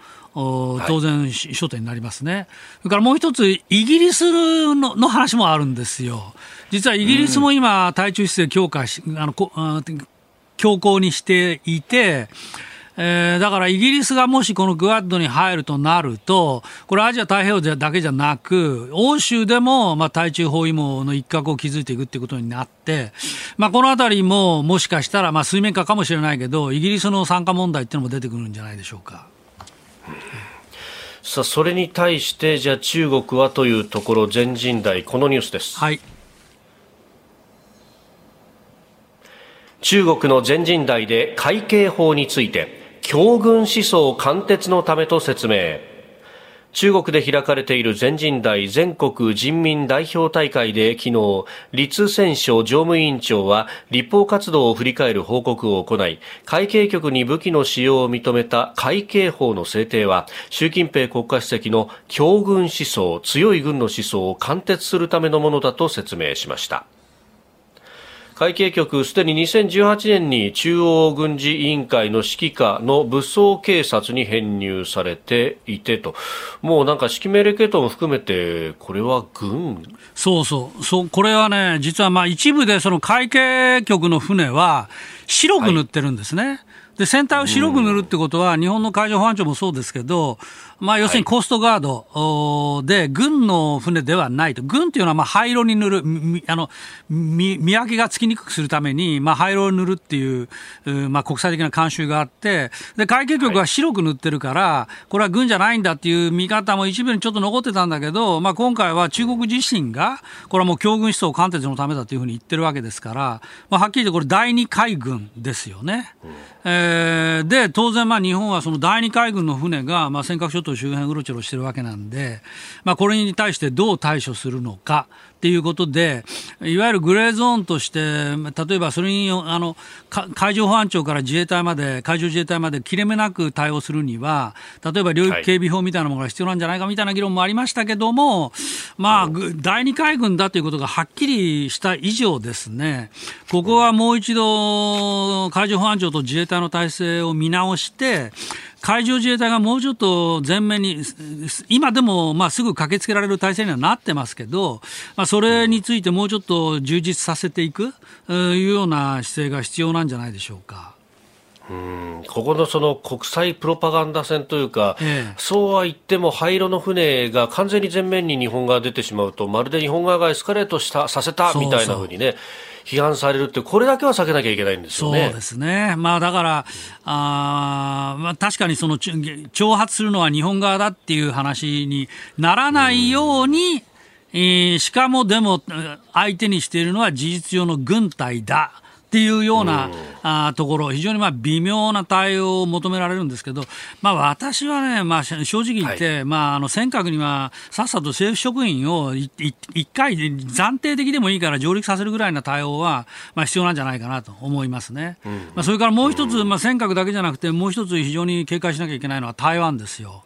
当然、焦点になりますね。それからもう一つ、イギリスのの話もあるんですよ。実はイギリスも今、対中姿勢強化し、あの強硬にしていて、えー、だからイギリスがもしこのグアッドに入るとなると、これアジア太平洋だけじゃなく、欧州でもまあ対中包囲網の一角を築いていくっていうことになって、まあ、このあたりももしかしたらまあ水面下かもしれないけど、イギリスの参加問題っていうのも出てくるんじゃないでしょうか。さあそれに対してじゃあ中国はというところ全人代このニュースです。はい中国の全人代で会計法について強軍思想貫徹のためと説明中国で開かれている全人代全国人民代表大会で昨日、立戦書常務委員長は立法活動を振り返る報告を行い、会計局に武器の使用を認めた会計法の制定は、習近平国家主席の強軍思想、強い軍の思想を貫徹するためのものだと説明しました。会計局すでに2018年に中央軍事委員会の指揮下の武装警察に編入されていてと。もうなんか指揮命令系統も含めてこれは軍。そうそう。そうこれはね実はまあ一部でその会計局の船は白く塗ってるんですね、はいで船体を白く塗るってことは、日本の海上保安庁もそうですけど、まあ、要するにコーストガードで、軍の船ではないと。軍というのは、まあ、灰色に塗る、あの、見分けがつきにくくするために、まあ、灰色を塗るっていう、まあ、国際的な慣習があって、で、海警局は白く塗ってるから、これは軍じゃないんだっていう見方も一部にちょっと残ってたんだけど、まあ、今回は中国自身が、これはもう強軍思想貫徹のためだというふうに言ってるわけですから、まあ、はっきり言ってこれ第二海軍ですよね。うん、えー、で、当然まあ日本はその第二海軍の船が、まあ、尖閣諸島周辺うろちょろしてるわけなんで、まあ、これに対してどう対処するのか。っていうことで、いわゆるグレーゾーンとして、例えばそれにあの海上保安庁から自衛隊まで、海上自衛隊まで切れ目なく対応するには、例えば領域警備法みたいなものが必要なんじゃないかみたいな議論もありましたけども、まあ、第二海軍だということがはっきりした以上ですね、ここはもう一度、海上保安庁と自衛隊の体制を見直して、海上自衛隊がもうちょっと前面に、今でもまあすぐ駆けつけられる体制にはなってますけど、まあ、それについてもうちょっと充実させていくいうような姿勢が必要なんじゃないでしょうか。うん。ここのその国際プロパガンダ戦というか、ええ、そうは言っても灰色の船が完全に前面に日本側が出てしまうと、まるで日本側がエスカレートしたさせたみたいなふうにね、批判されるって、これだけは避けなきゃいけないんですよね。そうですね。まあだから、あまあ確かにその挑発するのは日本側だっていう話にならないように、えー、しかもでも相手にしているのは事実上の軍隊だ。っていうような、あところ、非常にまあ微妙な対応を求められるんですけど、まあ、私はね、まあ、正直言って、はい、まあ、あの尖閣にはさっさと政府職員を一回、暫定的でもいいから上陸させるぐらいな対応は、まあ、必要なんじゃないかなと思いますね。うん、まあ、それからもう一つ、まあ、尖閣だけじゃなくて、もう一つ非常に警戒しなきゃいけないのは台湾ですよ。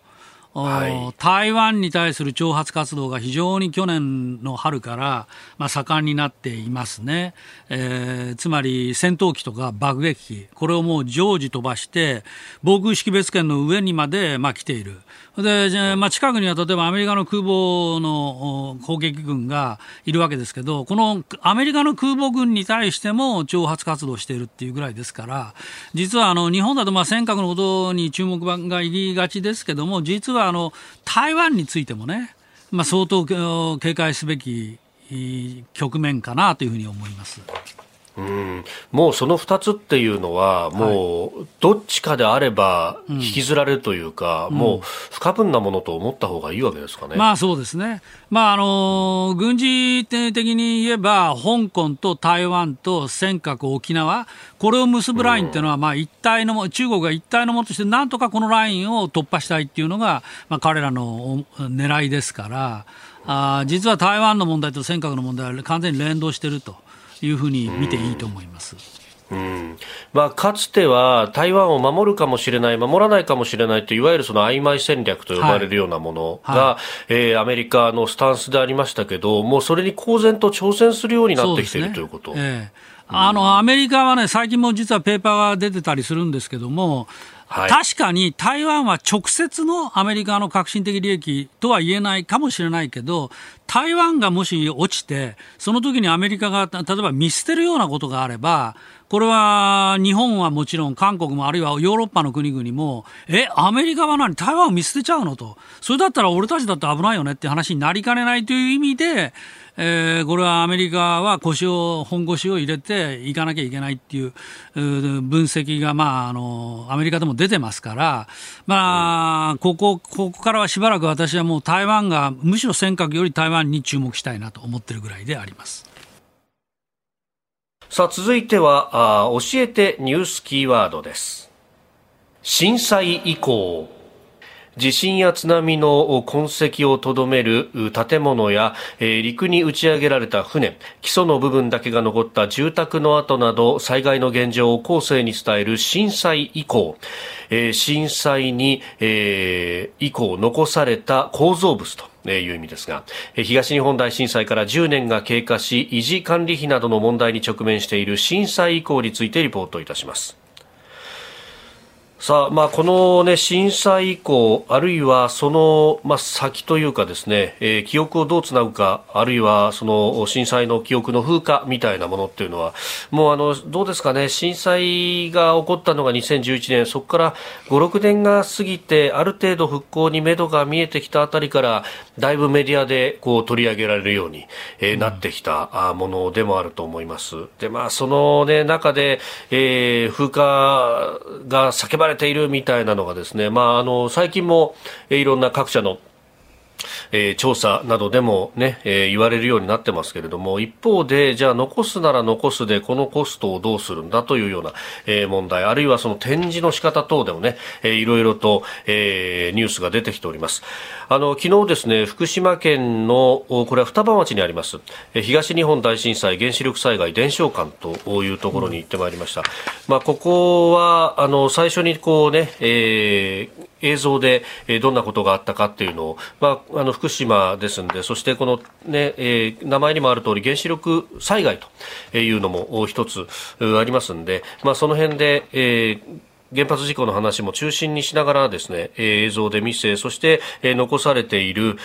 はい、台湾に対する挑発活動が非常に去年の春から、まあ、盛んになっていますね、えー、つまり戦闘機とか爆撃機、これをもう常時飛ばして、防空識別圏の上にまで、まあ、来ている。で、まあ、近くには例えばアメリカの空母の攻撃軍がいるわけですけど、このアメリカの空母軍に対しても挑発活動しているっていうぐらいですから、実はあの日本だとまあ尖閣のことに注目が入りがちですけども、実はあの台湾についてもね、まあ、相当警戒すべき局面かなというふうに思います。うんもうその2つっていうのは、もうどっちかであれば引きずられるというか、うん、もう不可分なものと思った方がいいわけですかね。まあそうですね。まああの軍事的に言えば、香港と台湾と尖閣、沖縄、これを結ぶラインっていうのは、まあ一体の、中国が一体のものとして、なんとかこのラインを突破したいっていうのが、まあ、彼らの狙いですから、あ実は台湾の問題と尖閣の問題は完全に連動していると。いうふうに見ていいと思います。うん。まあ、かつては台湾を守るかもしれない、守らないかもしれないといわゆるその曖昧戦略と呼ばれるようなものが、はい。はい、えー、アメリカのスタンスでありましたけど、もうそれに公然と挑戦するようになってきている、ね、ということ。えーあの、アメリカはね、最近も実はペーパーが出てたりするんですけども、はい、確かに台湾は直接のアメリカの革新的利益とは言えないかもしれないけど、台湾がもし落ちて、その時にアメリカが例えば見捨てるようなことがあれば、これは日本はもちろん韓国もあるいはヨーロッパの国々も、え、アメリカは何？台湾を見捨てちゃうのと。それだったら俺たちだって危ないよねって話になりかねないという意味で、えー、これはアメリカは腰を、本腰を入れていかなきゃいけないっていう分析が、まあ、あの、アメリカでも出てますから、まあ、ここ、ここからはしばらく私はもう台湾が、むしろ尖閣より台湾に注目したいなと思ってるぐらいであります。さあ、続いては、あ教えてニュースキーワードです。震災以降、地震や津波の痕跡をとどめる建物や、えー、陸に打ち上げられた船基礎の部分だけが残った住宅の跡など災害の現状を後世に伝える震災以降、えー、震災に、えー、以降残された構造物とえいう意味ですが東日本大震災から10年が経過し維持管理費などの問題に直面している震災以降についてリポートいたします。さあ、まあ、この、ね、震災以降、あるいはその、まあ、先というかですね、えー、記憶をどうつなぐか、あるいはその震災の記憶の風化みたいなものっていうのは、もうあの、どうですかね、震災が起こったのが2011年、そこから5、6年が過ぎて、ある程度復興に目処が見えてきたあたりから、だいぶメディアでこう取り上げられるように、えー、なってきたものでもあると思います。で、まあ、そのね、中で、えー、風化が叫ばれれているみたいなのがですね、まあ、あの最近も、えいろんな各社のえー、調査などでもね、えー、言われるようになってますけれども、一方で、じゃあ残すなら残すで、このコストをどうするんだというような、えー、問題、あるいはその展示の仕方等でもね、えー、いろいろと、えー、ニュースが出てきております。あの、昨日ですね、福島県の、これは双葉町にあります、え、東日本大震災原子力災害伝承館というところに行ってまいりました。まあ、ここは、あの、最初にこうね、えー、映像で、えー、どんなことがあったかっていうのを、まあ、あの福島ですんで、そしてこの、ねえー、名前にもある通り原子力災害というのも一つありますんで、まあ、その辺で、えー原発事故の話も中心にしながらですね、映像で見せ、そして、残されている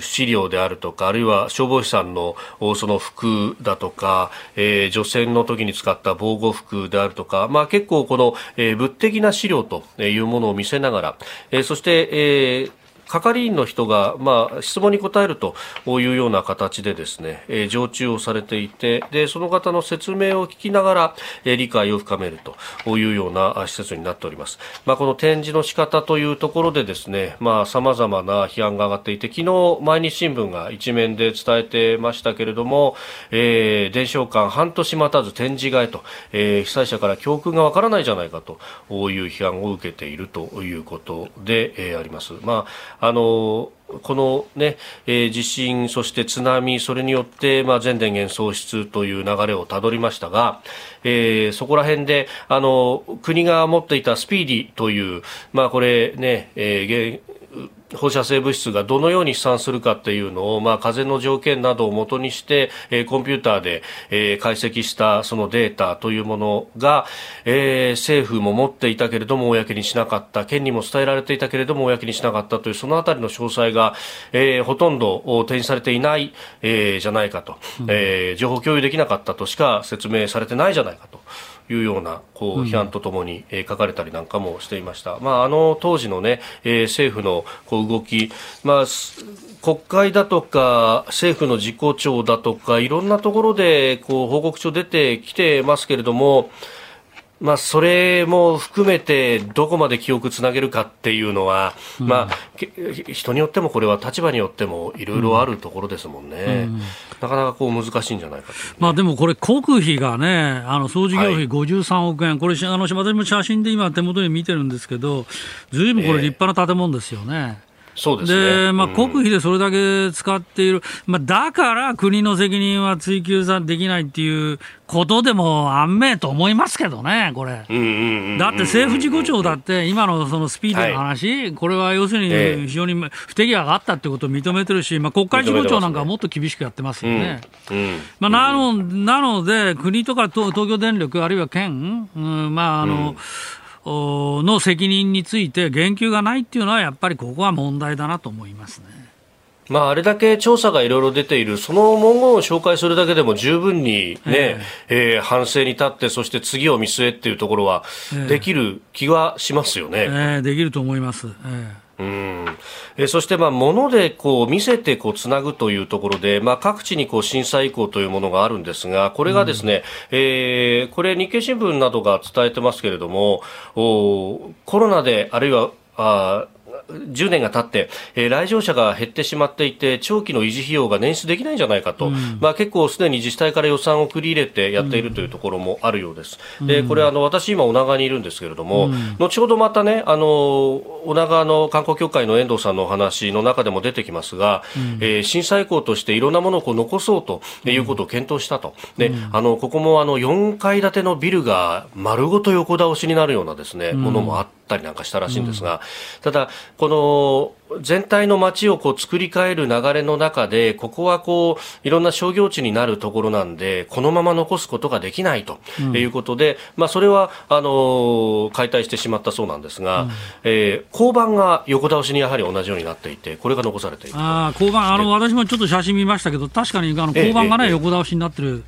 資料であるとか、あるいは消防士さんのその服だとか、えー、除染の時に使った防護服であるとか、まあ結構この、えー、物的な資料というものを見せながら、えー、そして、えー係員の人が、まあ、質問に答えるというような形でですね、えー、常駐をされていてでその方の説明を聞きながら、えー、理解を深めるというような施設になっております、まあ、この展示の仕方というところでですねさまざ、まな批判が上がっていて昨日毎日新聞が一面で伝えてましたけれども、えー、伝承館半年待たず展示替えと、えー、被災者から教訓がわからないじゃないかという批判を受けているということで、えー、あります。まああのこのね、えー、地震、そして津波、それによって、まあ、全電源喪失という流れをたどりましたが、えー、そこら辺で、あの、国が持っていたスピーディという、まあ、これね、えー、放射性物質がどのように飛散するかっていうのを、まあ、風の条件などをもとにして、えー、コンピューターで、えー、解析したそのデータというものが、えー、政府も持っていたけれども公にしなかった県にも伝えられていたけれども公にしなかったというそのあたりの詳細が、えー、ほとんど提示されていない、えー、じゃないかと、えー、情報共有できなかったとしか説明されてないじゃないかと。いうようなこう批判とともに、えー、書かれたりなんかもしていました、まあ、あの当時の、ねえー、政府のこう動き、まあ、国会だとか政府の事故調だとかいろんなところでこう報告書出てきてますけれども、まあ、それも含めてどこまで記憶つなげるかっていうのは、うん、まあ、人によってもこれは立場によってもいろいろあるところですもんね、うん。うん、なかなかこう難しいんじゃないか、ね、まあ、でもこれ、国費がね、あの総事業費53億円、はい、これ、あの私も写真で今、手元に見てるんですけど、ずいぶんこれ、立派な建物ですよね。えーそうですね。で、まあ、国費でそれだけ使っている。まあ、だから国の責任は追及できないっていうことでもあんめえと思いますけどね、これ。だって政府事故調だって、今のそのスピードの話、はい、これは要するに非常に不手際があったってことを認めてるし、まあ、国会事故調なんかはもっと厳しくやってますよね。まあ、なのなので、国とか東京電力、あるいは県、うん、まあ、あの、うんの責任について言及がないっていうのは、やっぱりここは問題だなと思いますね。まあ、あれだけ調査がいろいろ出ている、その文言を紹介するだけでも十分にね、えー、えー、反省に立って、そして次を見据えっていうところは、できる気はしますよね。えー、できると思います。えーうん。えそして、まあ、物でこう見せてこうつなぐというところで、まあ、各地にこう震災遺構というものがあるんですが、これがですね、うん、えー、これ日経新聞などが伝えてますけれども、おコロナであるいはあ10年が経って、えー、来場者が減ってしまっていて、長期の維持費用が捻出できないんじゃないかと、うん、まあ、結構すでに自治体から予算を繰り入れてやっているというところもあるようです。うん、でこれあの、私、今、女川にいるんですけれども、うん、後ほどまたね、あの女川の観光協会の遠藤さんのお話の中でも出てきますが、うん、えー、震災以降としていろんなものをこう残そうということを検討したと、であのここもあの4階建てのビルが丸ごと横倒しになるようなですね、ものもあったりなんかしたらしいんですが、ただ、この全体の街をこう作り変える流れの中で、ここはこういろんな商業地になるところなんで、このまま残すことができないということで、まあ、それはあの解体してしまったそうなんですが、えー交番が横倒しにやはり同じようになっていて、これが残されていると。ああ、交番、あの、私もちょっと写真見ましたけど、確かにあの交番がね、ええ横倒しになってる。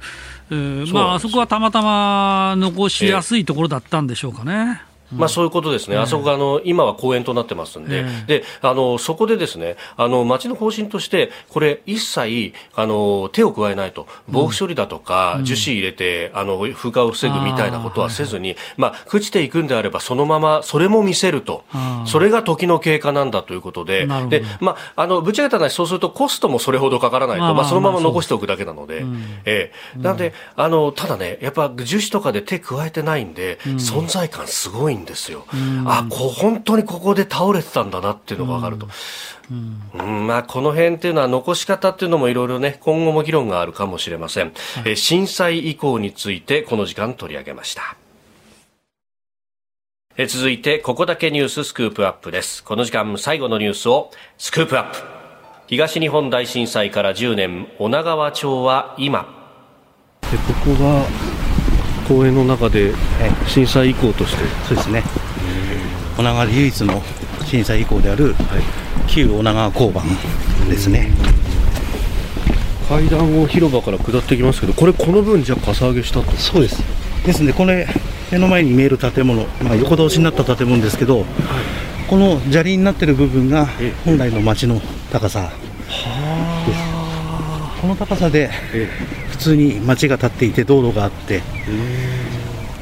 えーまあ、あそこはたまたま残しやすいところだったんでしょうかね。まあそういうことですね、あそこがあの今は公園となってますんで、えであのそこでですねあの町の方針として、これ、一切あの手を加えないと、防腐処理だとか、樹脂入れてあの風化を防ぐみたいなことはせずに、まあ、朽ちていくんであれば、そのままそれも見せると。それが時の経過なんだということで、でまあ、あのぶっちゃけた話、そうするとコストもそれほどかからないと、まあそのまままあ残しておくだけなので、ええ。なんであのただね、やっぱ樹脂とかで手加えてないんで、存在感すごいんですよ。あこう本当にここで倒れてたんだなっていうのが分かると、うんまあ、この辺っていうのは残し方っていうのもいろいろね今後も議論があるかもしれません、えー震災以降についてこの時間取り上げました。えー続いてここだけニューススクープアップです。この時間最後のニュースをスクープアップ。東日本大震災から10年女川町は今。ここが公園の中で震災以降としてそうですね。女川で唯一の震災遺構である、旧女川交番ですね。階段を広場から下ってきますけどこれこの分じゃかさ上げしたとそうです。ですので、これ、目の前に見える建物、まあ、横倒しになった建物ですけど、この砂利になってる部分がえ本来の町の高さです。この高さで普通に町が建っていて道路があって、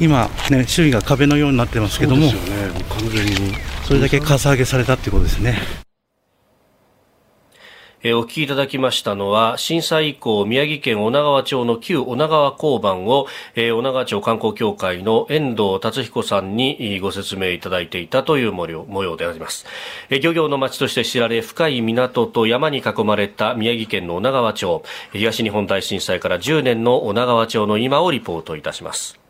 今、ね、周囲が壁のようになってますけども、ね。完全に。それだけかさ上げされたっていうことですね。えお聞きいただきましたのは震災以降宮城県女川町の旧女川交番を、え女川町観光協会の遠藤達彦さんにご説明いただいていたという模様であります、え漁業の町として知られ深い港と山に囲まれた宮城県の女川町。東日本大震災から10年の女川町の今をリポートいたします。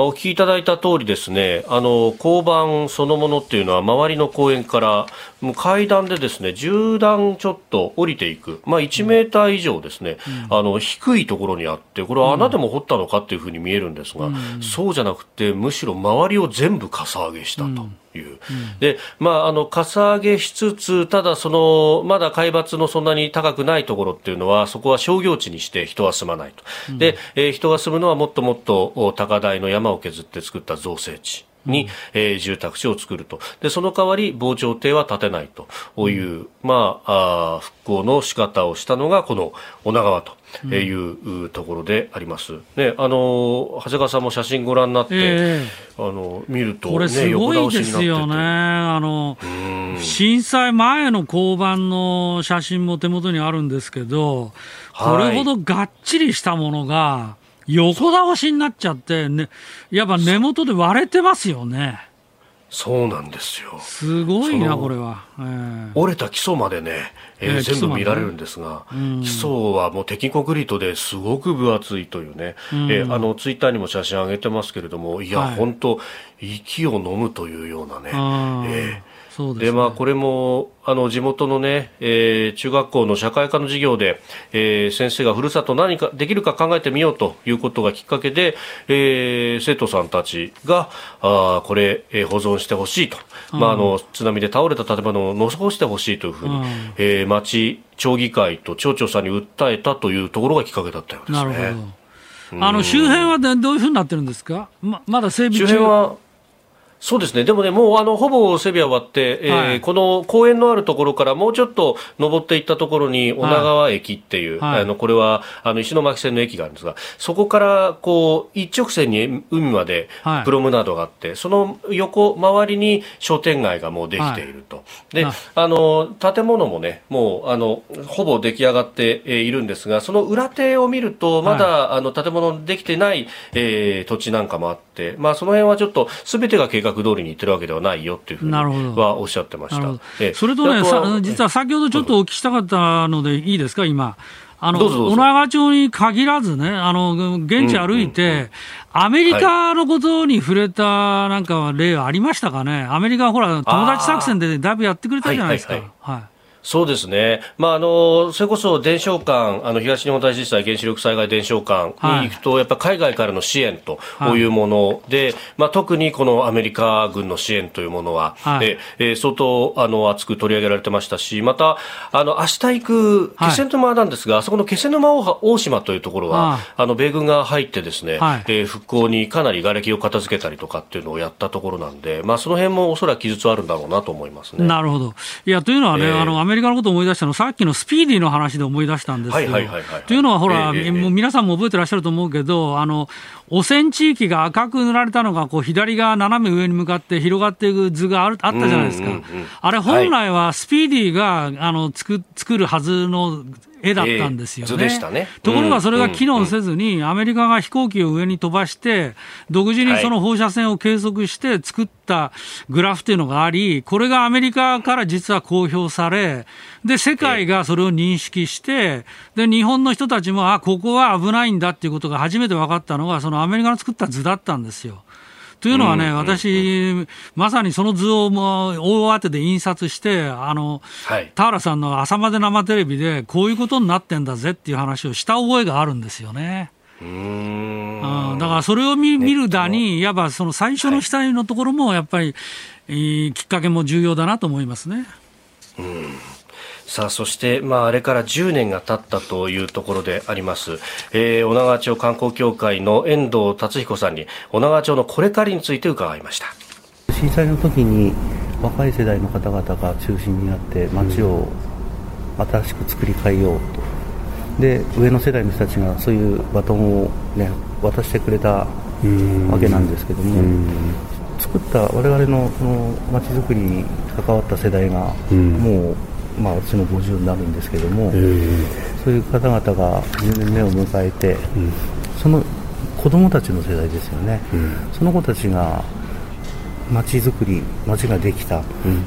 まあ、お聞きいただいた通りですね、あの交番そのものっていうのは周りの公園からもう階段でですね10段ちょっと降りていく、まあ、1メーター以上ですね、あの低いところにあってこれは穴でも掘ったのかっていうふうに見えるんですが、そうじゃなくてむしろ周りを全部かさ上げしたと。いうでまあ、あのかさ上げしつつ、ただその、まだ海抜のそんなに高くないところっていうのは、そこは商業地にして人は住まないと、でえー人が住むのはもっともっと高台の山を削って作った造成地。に、えー住宅地を作ると。でその代わり防潮堤は建てないと。いう、まあ、あー復興の仕方をしたのがこの女川という、うところであります、ね、あの長谷川さんも写真ご覧になって、えあの見ると、ね、これすごいですよね。てて。あの、うん。震災前の交番の写真も手元にあるんですけど、これほどがっちりしたものが、横倒しになっちゃって、ね、やっぱ根元で割れてますよね。そうなんですよ。すごいな、これは。ええ。折れた基礎までね、えーえー全部見られるんですが、うん。基礎はもう鉄筋コンクリートですごく分厚いというね、うん。えーあのツイッターにも写真上げてますけれども、いや、はい。本当、息を飲むというようなね、えそうですね。まあ、これもあの地元のね、えー中学校の社会科の授業で、えー先生がふるさと何かできるか考えてみようということがきっかけで、えー生徒さんたちがあーこれ、えー保存してほしいと、まあ、あの津波で倒れた建物を残してほしいというふうに、うんえー町町議会と町長さんに訴えたというところがきっかけだったようですなね。るほど。あの周辺はでどういうふうになってるんですか、ままだ整備中？周辺はそうですね、でもね、もうあのほぼ整備は終わって、えーはい。この公園のあるところからもうちょっと登っていったところに、女川駅っていう、はい。あのこれはあの石巻線の駅があるんですが、そこからこう一直線に海まではい。プロムナードがあって、その横、周りに商店街がもうできていると、ではい。あの建物もね、もうあのほぼ出来上がってえーいるんですが、その裏手を見ると、まだ、あの建物できてない、えー土地なんかもあって、まあ、その辺はちょっとすべてが計画通りにいってるわけではないよっていうふうにはおっしゃってました。それとね、実は先ほどちょっとお聞きしたかったのでいいですか、今。あの、女川町に限らずね、あの、現地歩いて、アメリカのことに触れたなんか例はありましたかね、アメリカはほら、友達作戦でだいぶやってくれたじゃないですか。はい、はいそうですね、まあ、あのそれこそ伝承館、あの東日本大震災原子力災害伝承館に行くと、はい、やっぱ海外からの支援というもので、はい、まあ、特にこのアメリカ軍の支援というものは、はい、えー、相当あの熱く取り上げられてましたし、また、あの明日行く気仙沼なんですが、あそこの気仙沼大島というところは、あの米軍が入って、ですね、はい、えー、復興にかなり瓦礫を片付けたりとかっていうのをやったところなんで、まあ、その辺もおそらく記述あるんだろうなと思いますね。なるほど。いやというのはね、えー、あのアメリカのことを思い出したのさっきのスピーディーの話で思い出したんですけど、というのはほら、えー、もう皆さんも覚えてらっしゃると思うけど、あの汚染地域が赤く塗られたのがこう左側斜め上に向かって広がっていく図があるあったじゃないですか、うんうんうん、あれ、本来はスピーディーが、あの作作るはずの絵だったんですよね。えー、ね。ところがそれが機能せずに、アメリカが飛行機を上に飛ばして、独自にその放射線を計測して作ったグラフっていうのがあり、これがアメリカから実は公表され、で、世界がそれを認識して、で、日本の人たちも、あ、ここは危ないんだっていうことが初めて分かったのが、そのアメリカの作った図だったんですよ。というのはね、うんうんうん、私、まさにその図をもう大当てで印刷して、あの、はい、田原さんの朝まで生テレビで、こういうことになってんだぜっていう話をした覚えがあるんですよね。うん。だからそれを見見るだに、いわばその最初の死体のところもやっぱり、はい、きっかけも重要だなと思いますね。うんさあそして、まあ、あれから10年が経ったというところであります、えー、女川町観光協会の遠藤達彦さんに女川町のこれからについて伺いました。震災の時に若い世代の方々が中心になって町を新しく作り変えようと。で上の世代の人たちがそういうバトンを、ね、渡してくれたわけなんですけども作った我々のその町づくりに関わった世代がもうまあ、私も50になるんですけども、そういう方々が10年目を迎えて、うん、その子供たちの世代ですよね、うん、その子たちが街づくり、街ができた、うん、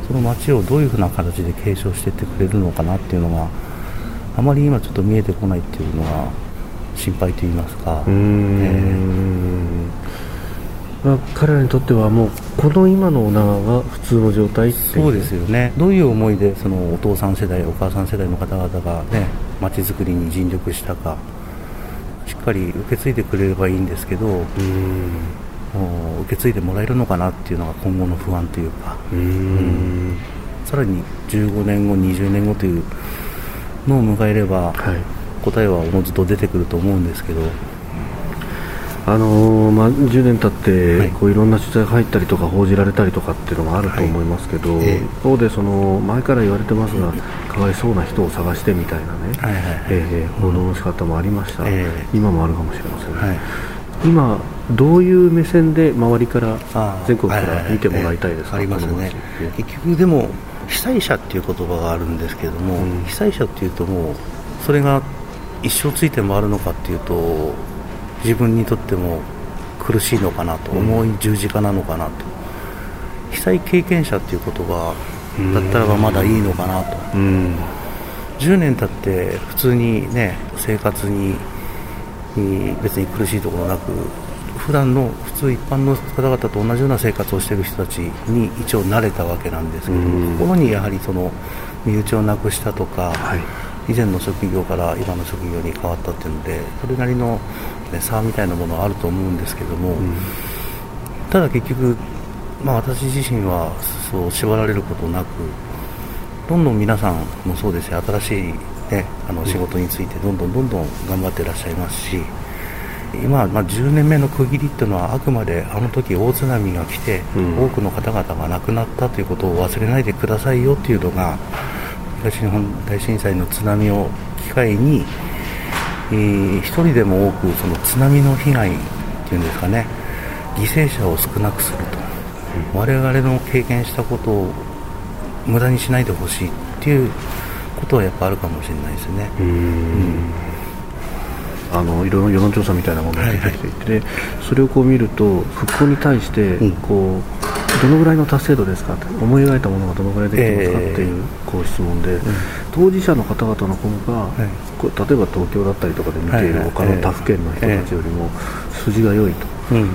その街をどういうふうな形で継承していってくれるのかなっていうのが、あまり今ちょっと見えてこないっていうのが心配といいますか。えーまあ、彼らにとってはもうこの今の女川が普通の状態そうですよね。どういう思いでそのお父さん世代お母さん世代の方々がね街づくりに尽力したかしっかり受け継いでくれればいいんですけどうん。受け継いでもらえるのかなっていうのが今後の不安というか。うん。さらに15年後20年後というのを迎えれば、はい、答えはおのずと出てくると思うんですけどあのー、まあ、10年経って、はい、こういろんな取材が入ったりとか報じられたりとかっていうのがあると思いますけど、はいえ。ー、一方でその前から言われてますが、かわいそうな人を探してみたいなね、はいはいえー、報道の仕方もありました、えー、今もあるかもしれませんね、はい、今、どういう目線で周りから全国から見てもらいたいですか、ありますね、結局でも被災者っていう言葉があるんですけれども、うん、被災者っていうともうそれが一生ついて回るのかっていうと自分にとっても苦しいのかなと、重い十字架なのかなと。被災経験者っていう言葉だったらばまだいいのかなと、うん、10年経って普通にね生活に別に苦しいところなく普段の普通一般の方々と同じような生活をしている人たちに一応慣れたわけなんですけど、うん、心にやはりその身内をなくしたとか、はい、以前の職業から今の職業に変わったっていうのでそれなりのね、差みたいなものはあると思うんですけども、うん、ただ結局、まあ、私自身はそう縛られることなくどんどん皆さんもそうですし新しい、ね、あの仕事についてどんどんどんどん頑張っていらっしゃいますし今、まあ、10年目の区切りっていうのはあくまであの時大津波が来て、うん、多くの方々が亡くなったということを忘れないでくださいよというのが東日本大震災の津波を機会にえー、一人でも多くその津波の被害っていうんですかね犠牲者を少なくすると、うん、我々の経験したことを無駄にしないでほしいっていうことはやっぱあるかもしれないですね。うん。あのいろいろ世論調査みたいなものが出てきていて、はいはい、それをこう見ると復興に対してこう、どのぐらいの達成度ですか思い描いたものがどのぐらいできてますかっていうこう質問で、当事者の方々の方が、はい、例えば東京だったりとかで見ている他の他府県の人たちよりも筋が良いと、うん。うん、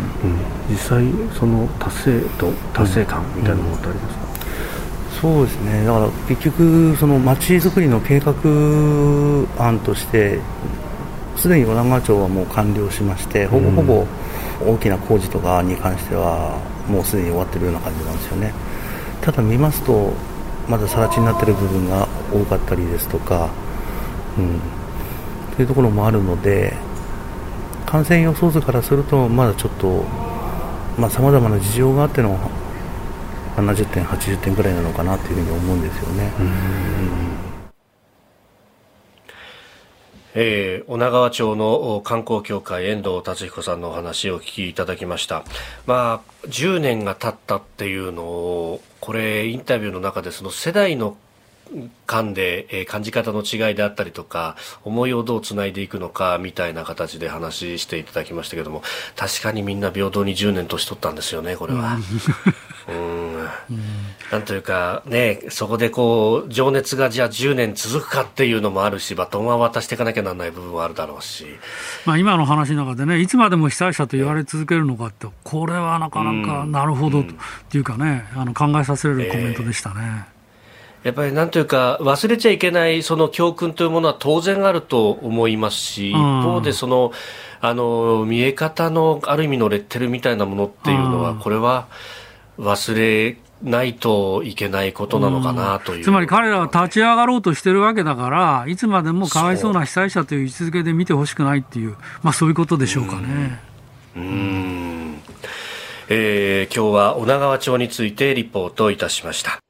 実際その達成度達成感みたいなものってありますか、そうですね。だから結局その街づくりの計画案としてすでに女川町はもう完了しましてほぼほぼ大きな工事とかに関してはもうすでに終わってるような感じなんですよね。ただ見ますとまだ更地になっている部分が多かったりですとか、うん、というところもあるので感染予想図からするとまだちょっとさまざ、まな事情があっての70点、80点ぐらいなのかなというふうに思うんですよね。えー、女川町の観光協会遠藤達彦さんのお話をお聞きいただきました。まあ、10年が経ったっていうのを、これインタビューの中でその世代の間で、えー、感じ方の違いであったりとか思いをどうつないでいくのかみたいな形で話していただきましたけども確かにみんな平等に10年年取ったんですよねこれは。うんなんというかねそこでこう情熱がじゃあ10年続くかっていうのもあるしバトンは渡していかなきゃならない部分はあるだろうし、まあ、今の話の中でねいつまでも被災者と言われ続けるのかってこれはなかなかなるほどというかね、あの考えさせるコメントでしたね。えー。やっぱりなんというか忘れちゃいけないその教訓というものは当然あると思いますし、一方でそのあの見え方のある意味のレッテルみたいなものっていうのはこれは忘れないといけないことなのかなという、つまり彼らは立ち上がろうとしてるわけだからいつまでもかわいそうな被災者という位置づけで見てほしくないっていう、まあ、そういうことでしょうかね。うんえー、今日は女川町についてリポートいたしました。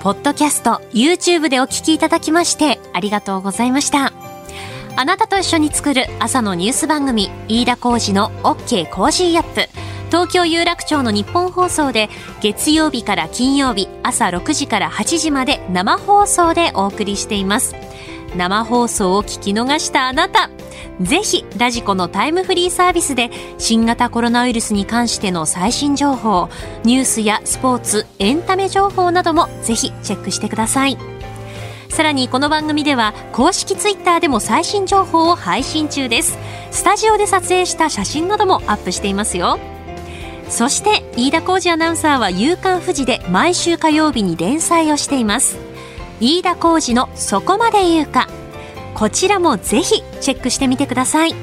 ポッドキャスト、YouTube でお聞きいただきましてありがとうございました。あなたと一緒に作る朝のニュース番組、飯田浩二の OK Cozy up。東京有楽町のニッポン放送で月曜日から金曜日朝6時から8時まで生放送でお送りしています。生放送を聞き逃したあなた、ぜひ、ラジコのタイムフリーサービスで、新型コロナウイルスに関しての最新情報、ニュースやスポーツ、エンタメ情報などもぜひチェックしてください。さらにこの番組では公式ツイッターでも最新情報を配信中です。スタジオで撮影した写真などもアップしていますよ。そして飯田浩二アナウンサーは夕刊富士で毎週火曜日に連載をしています。飯田浩二のそこまで言うか。こちらもぜひチェックしてみてください。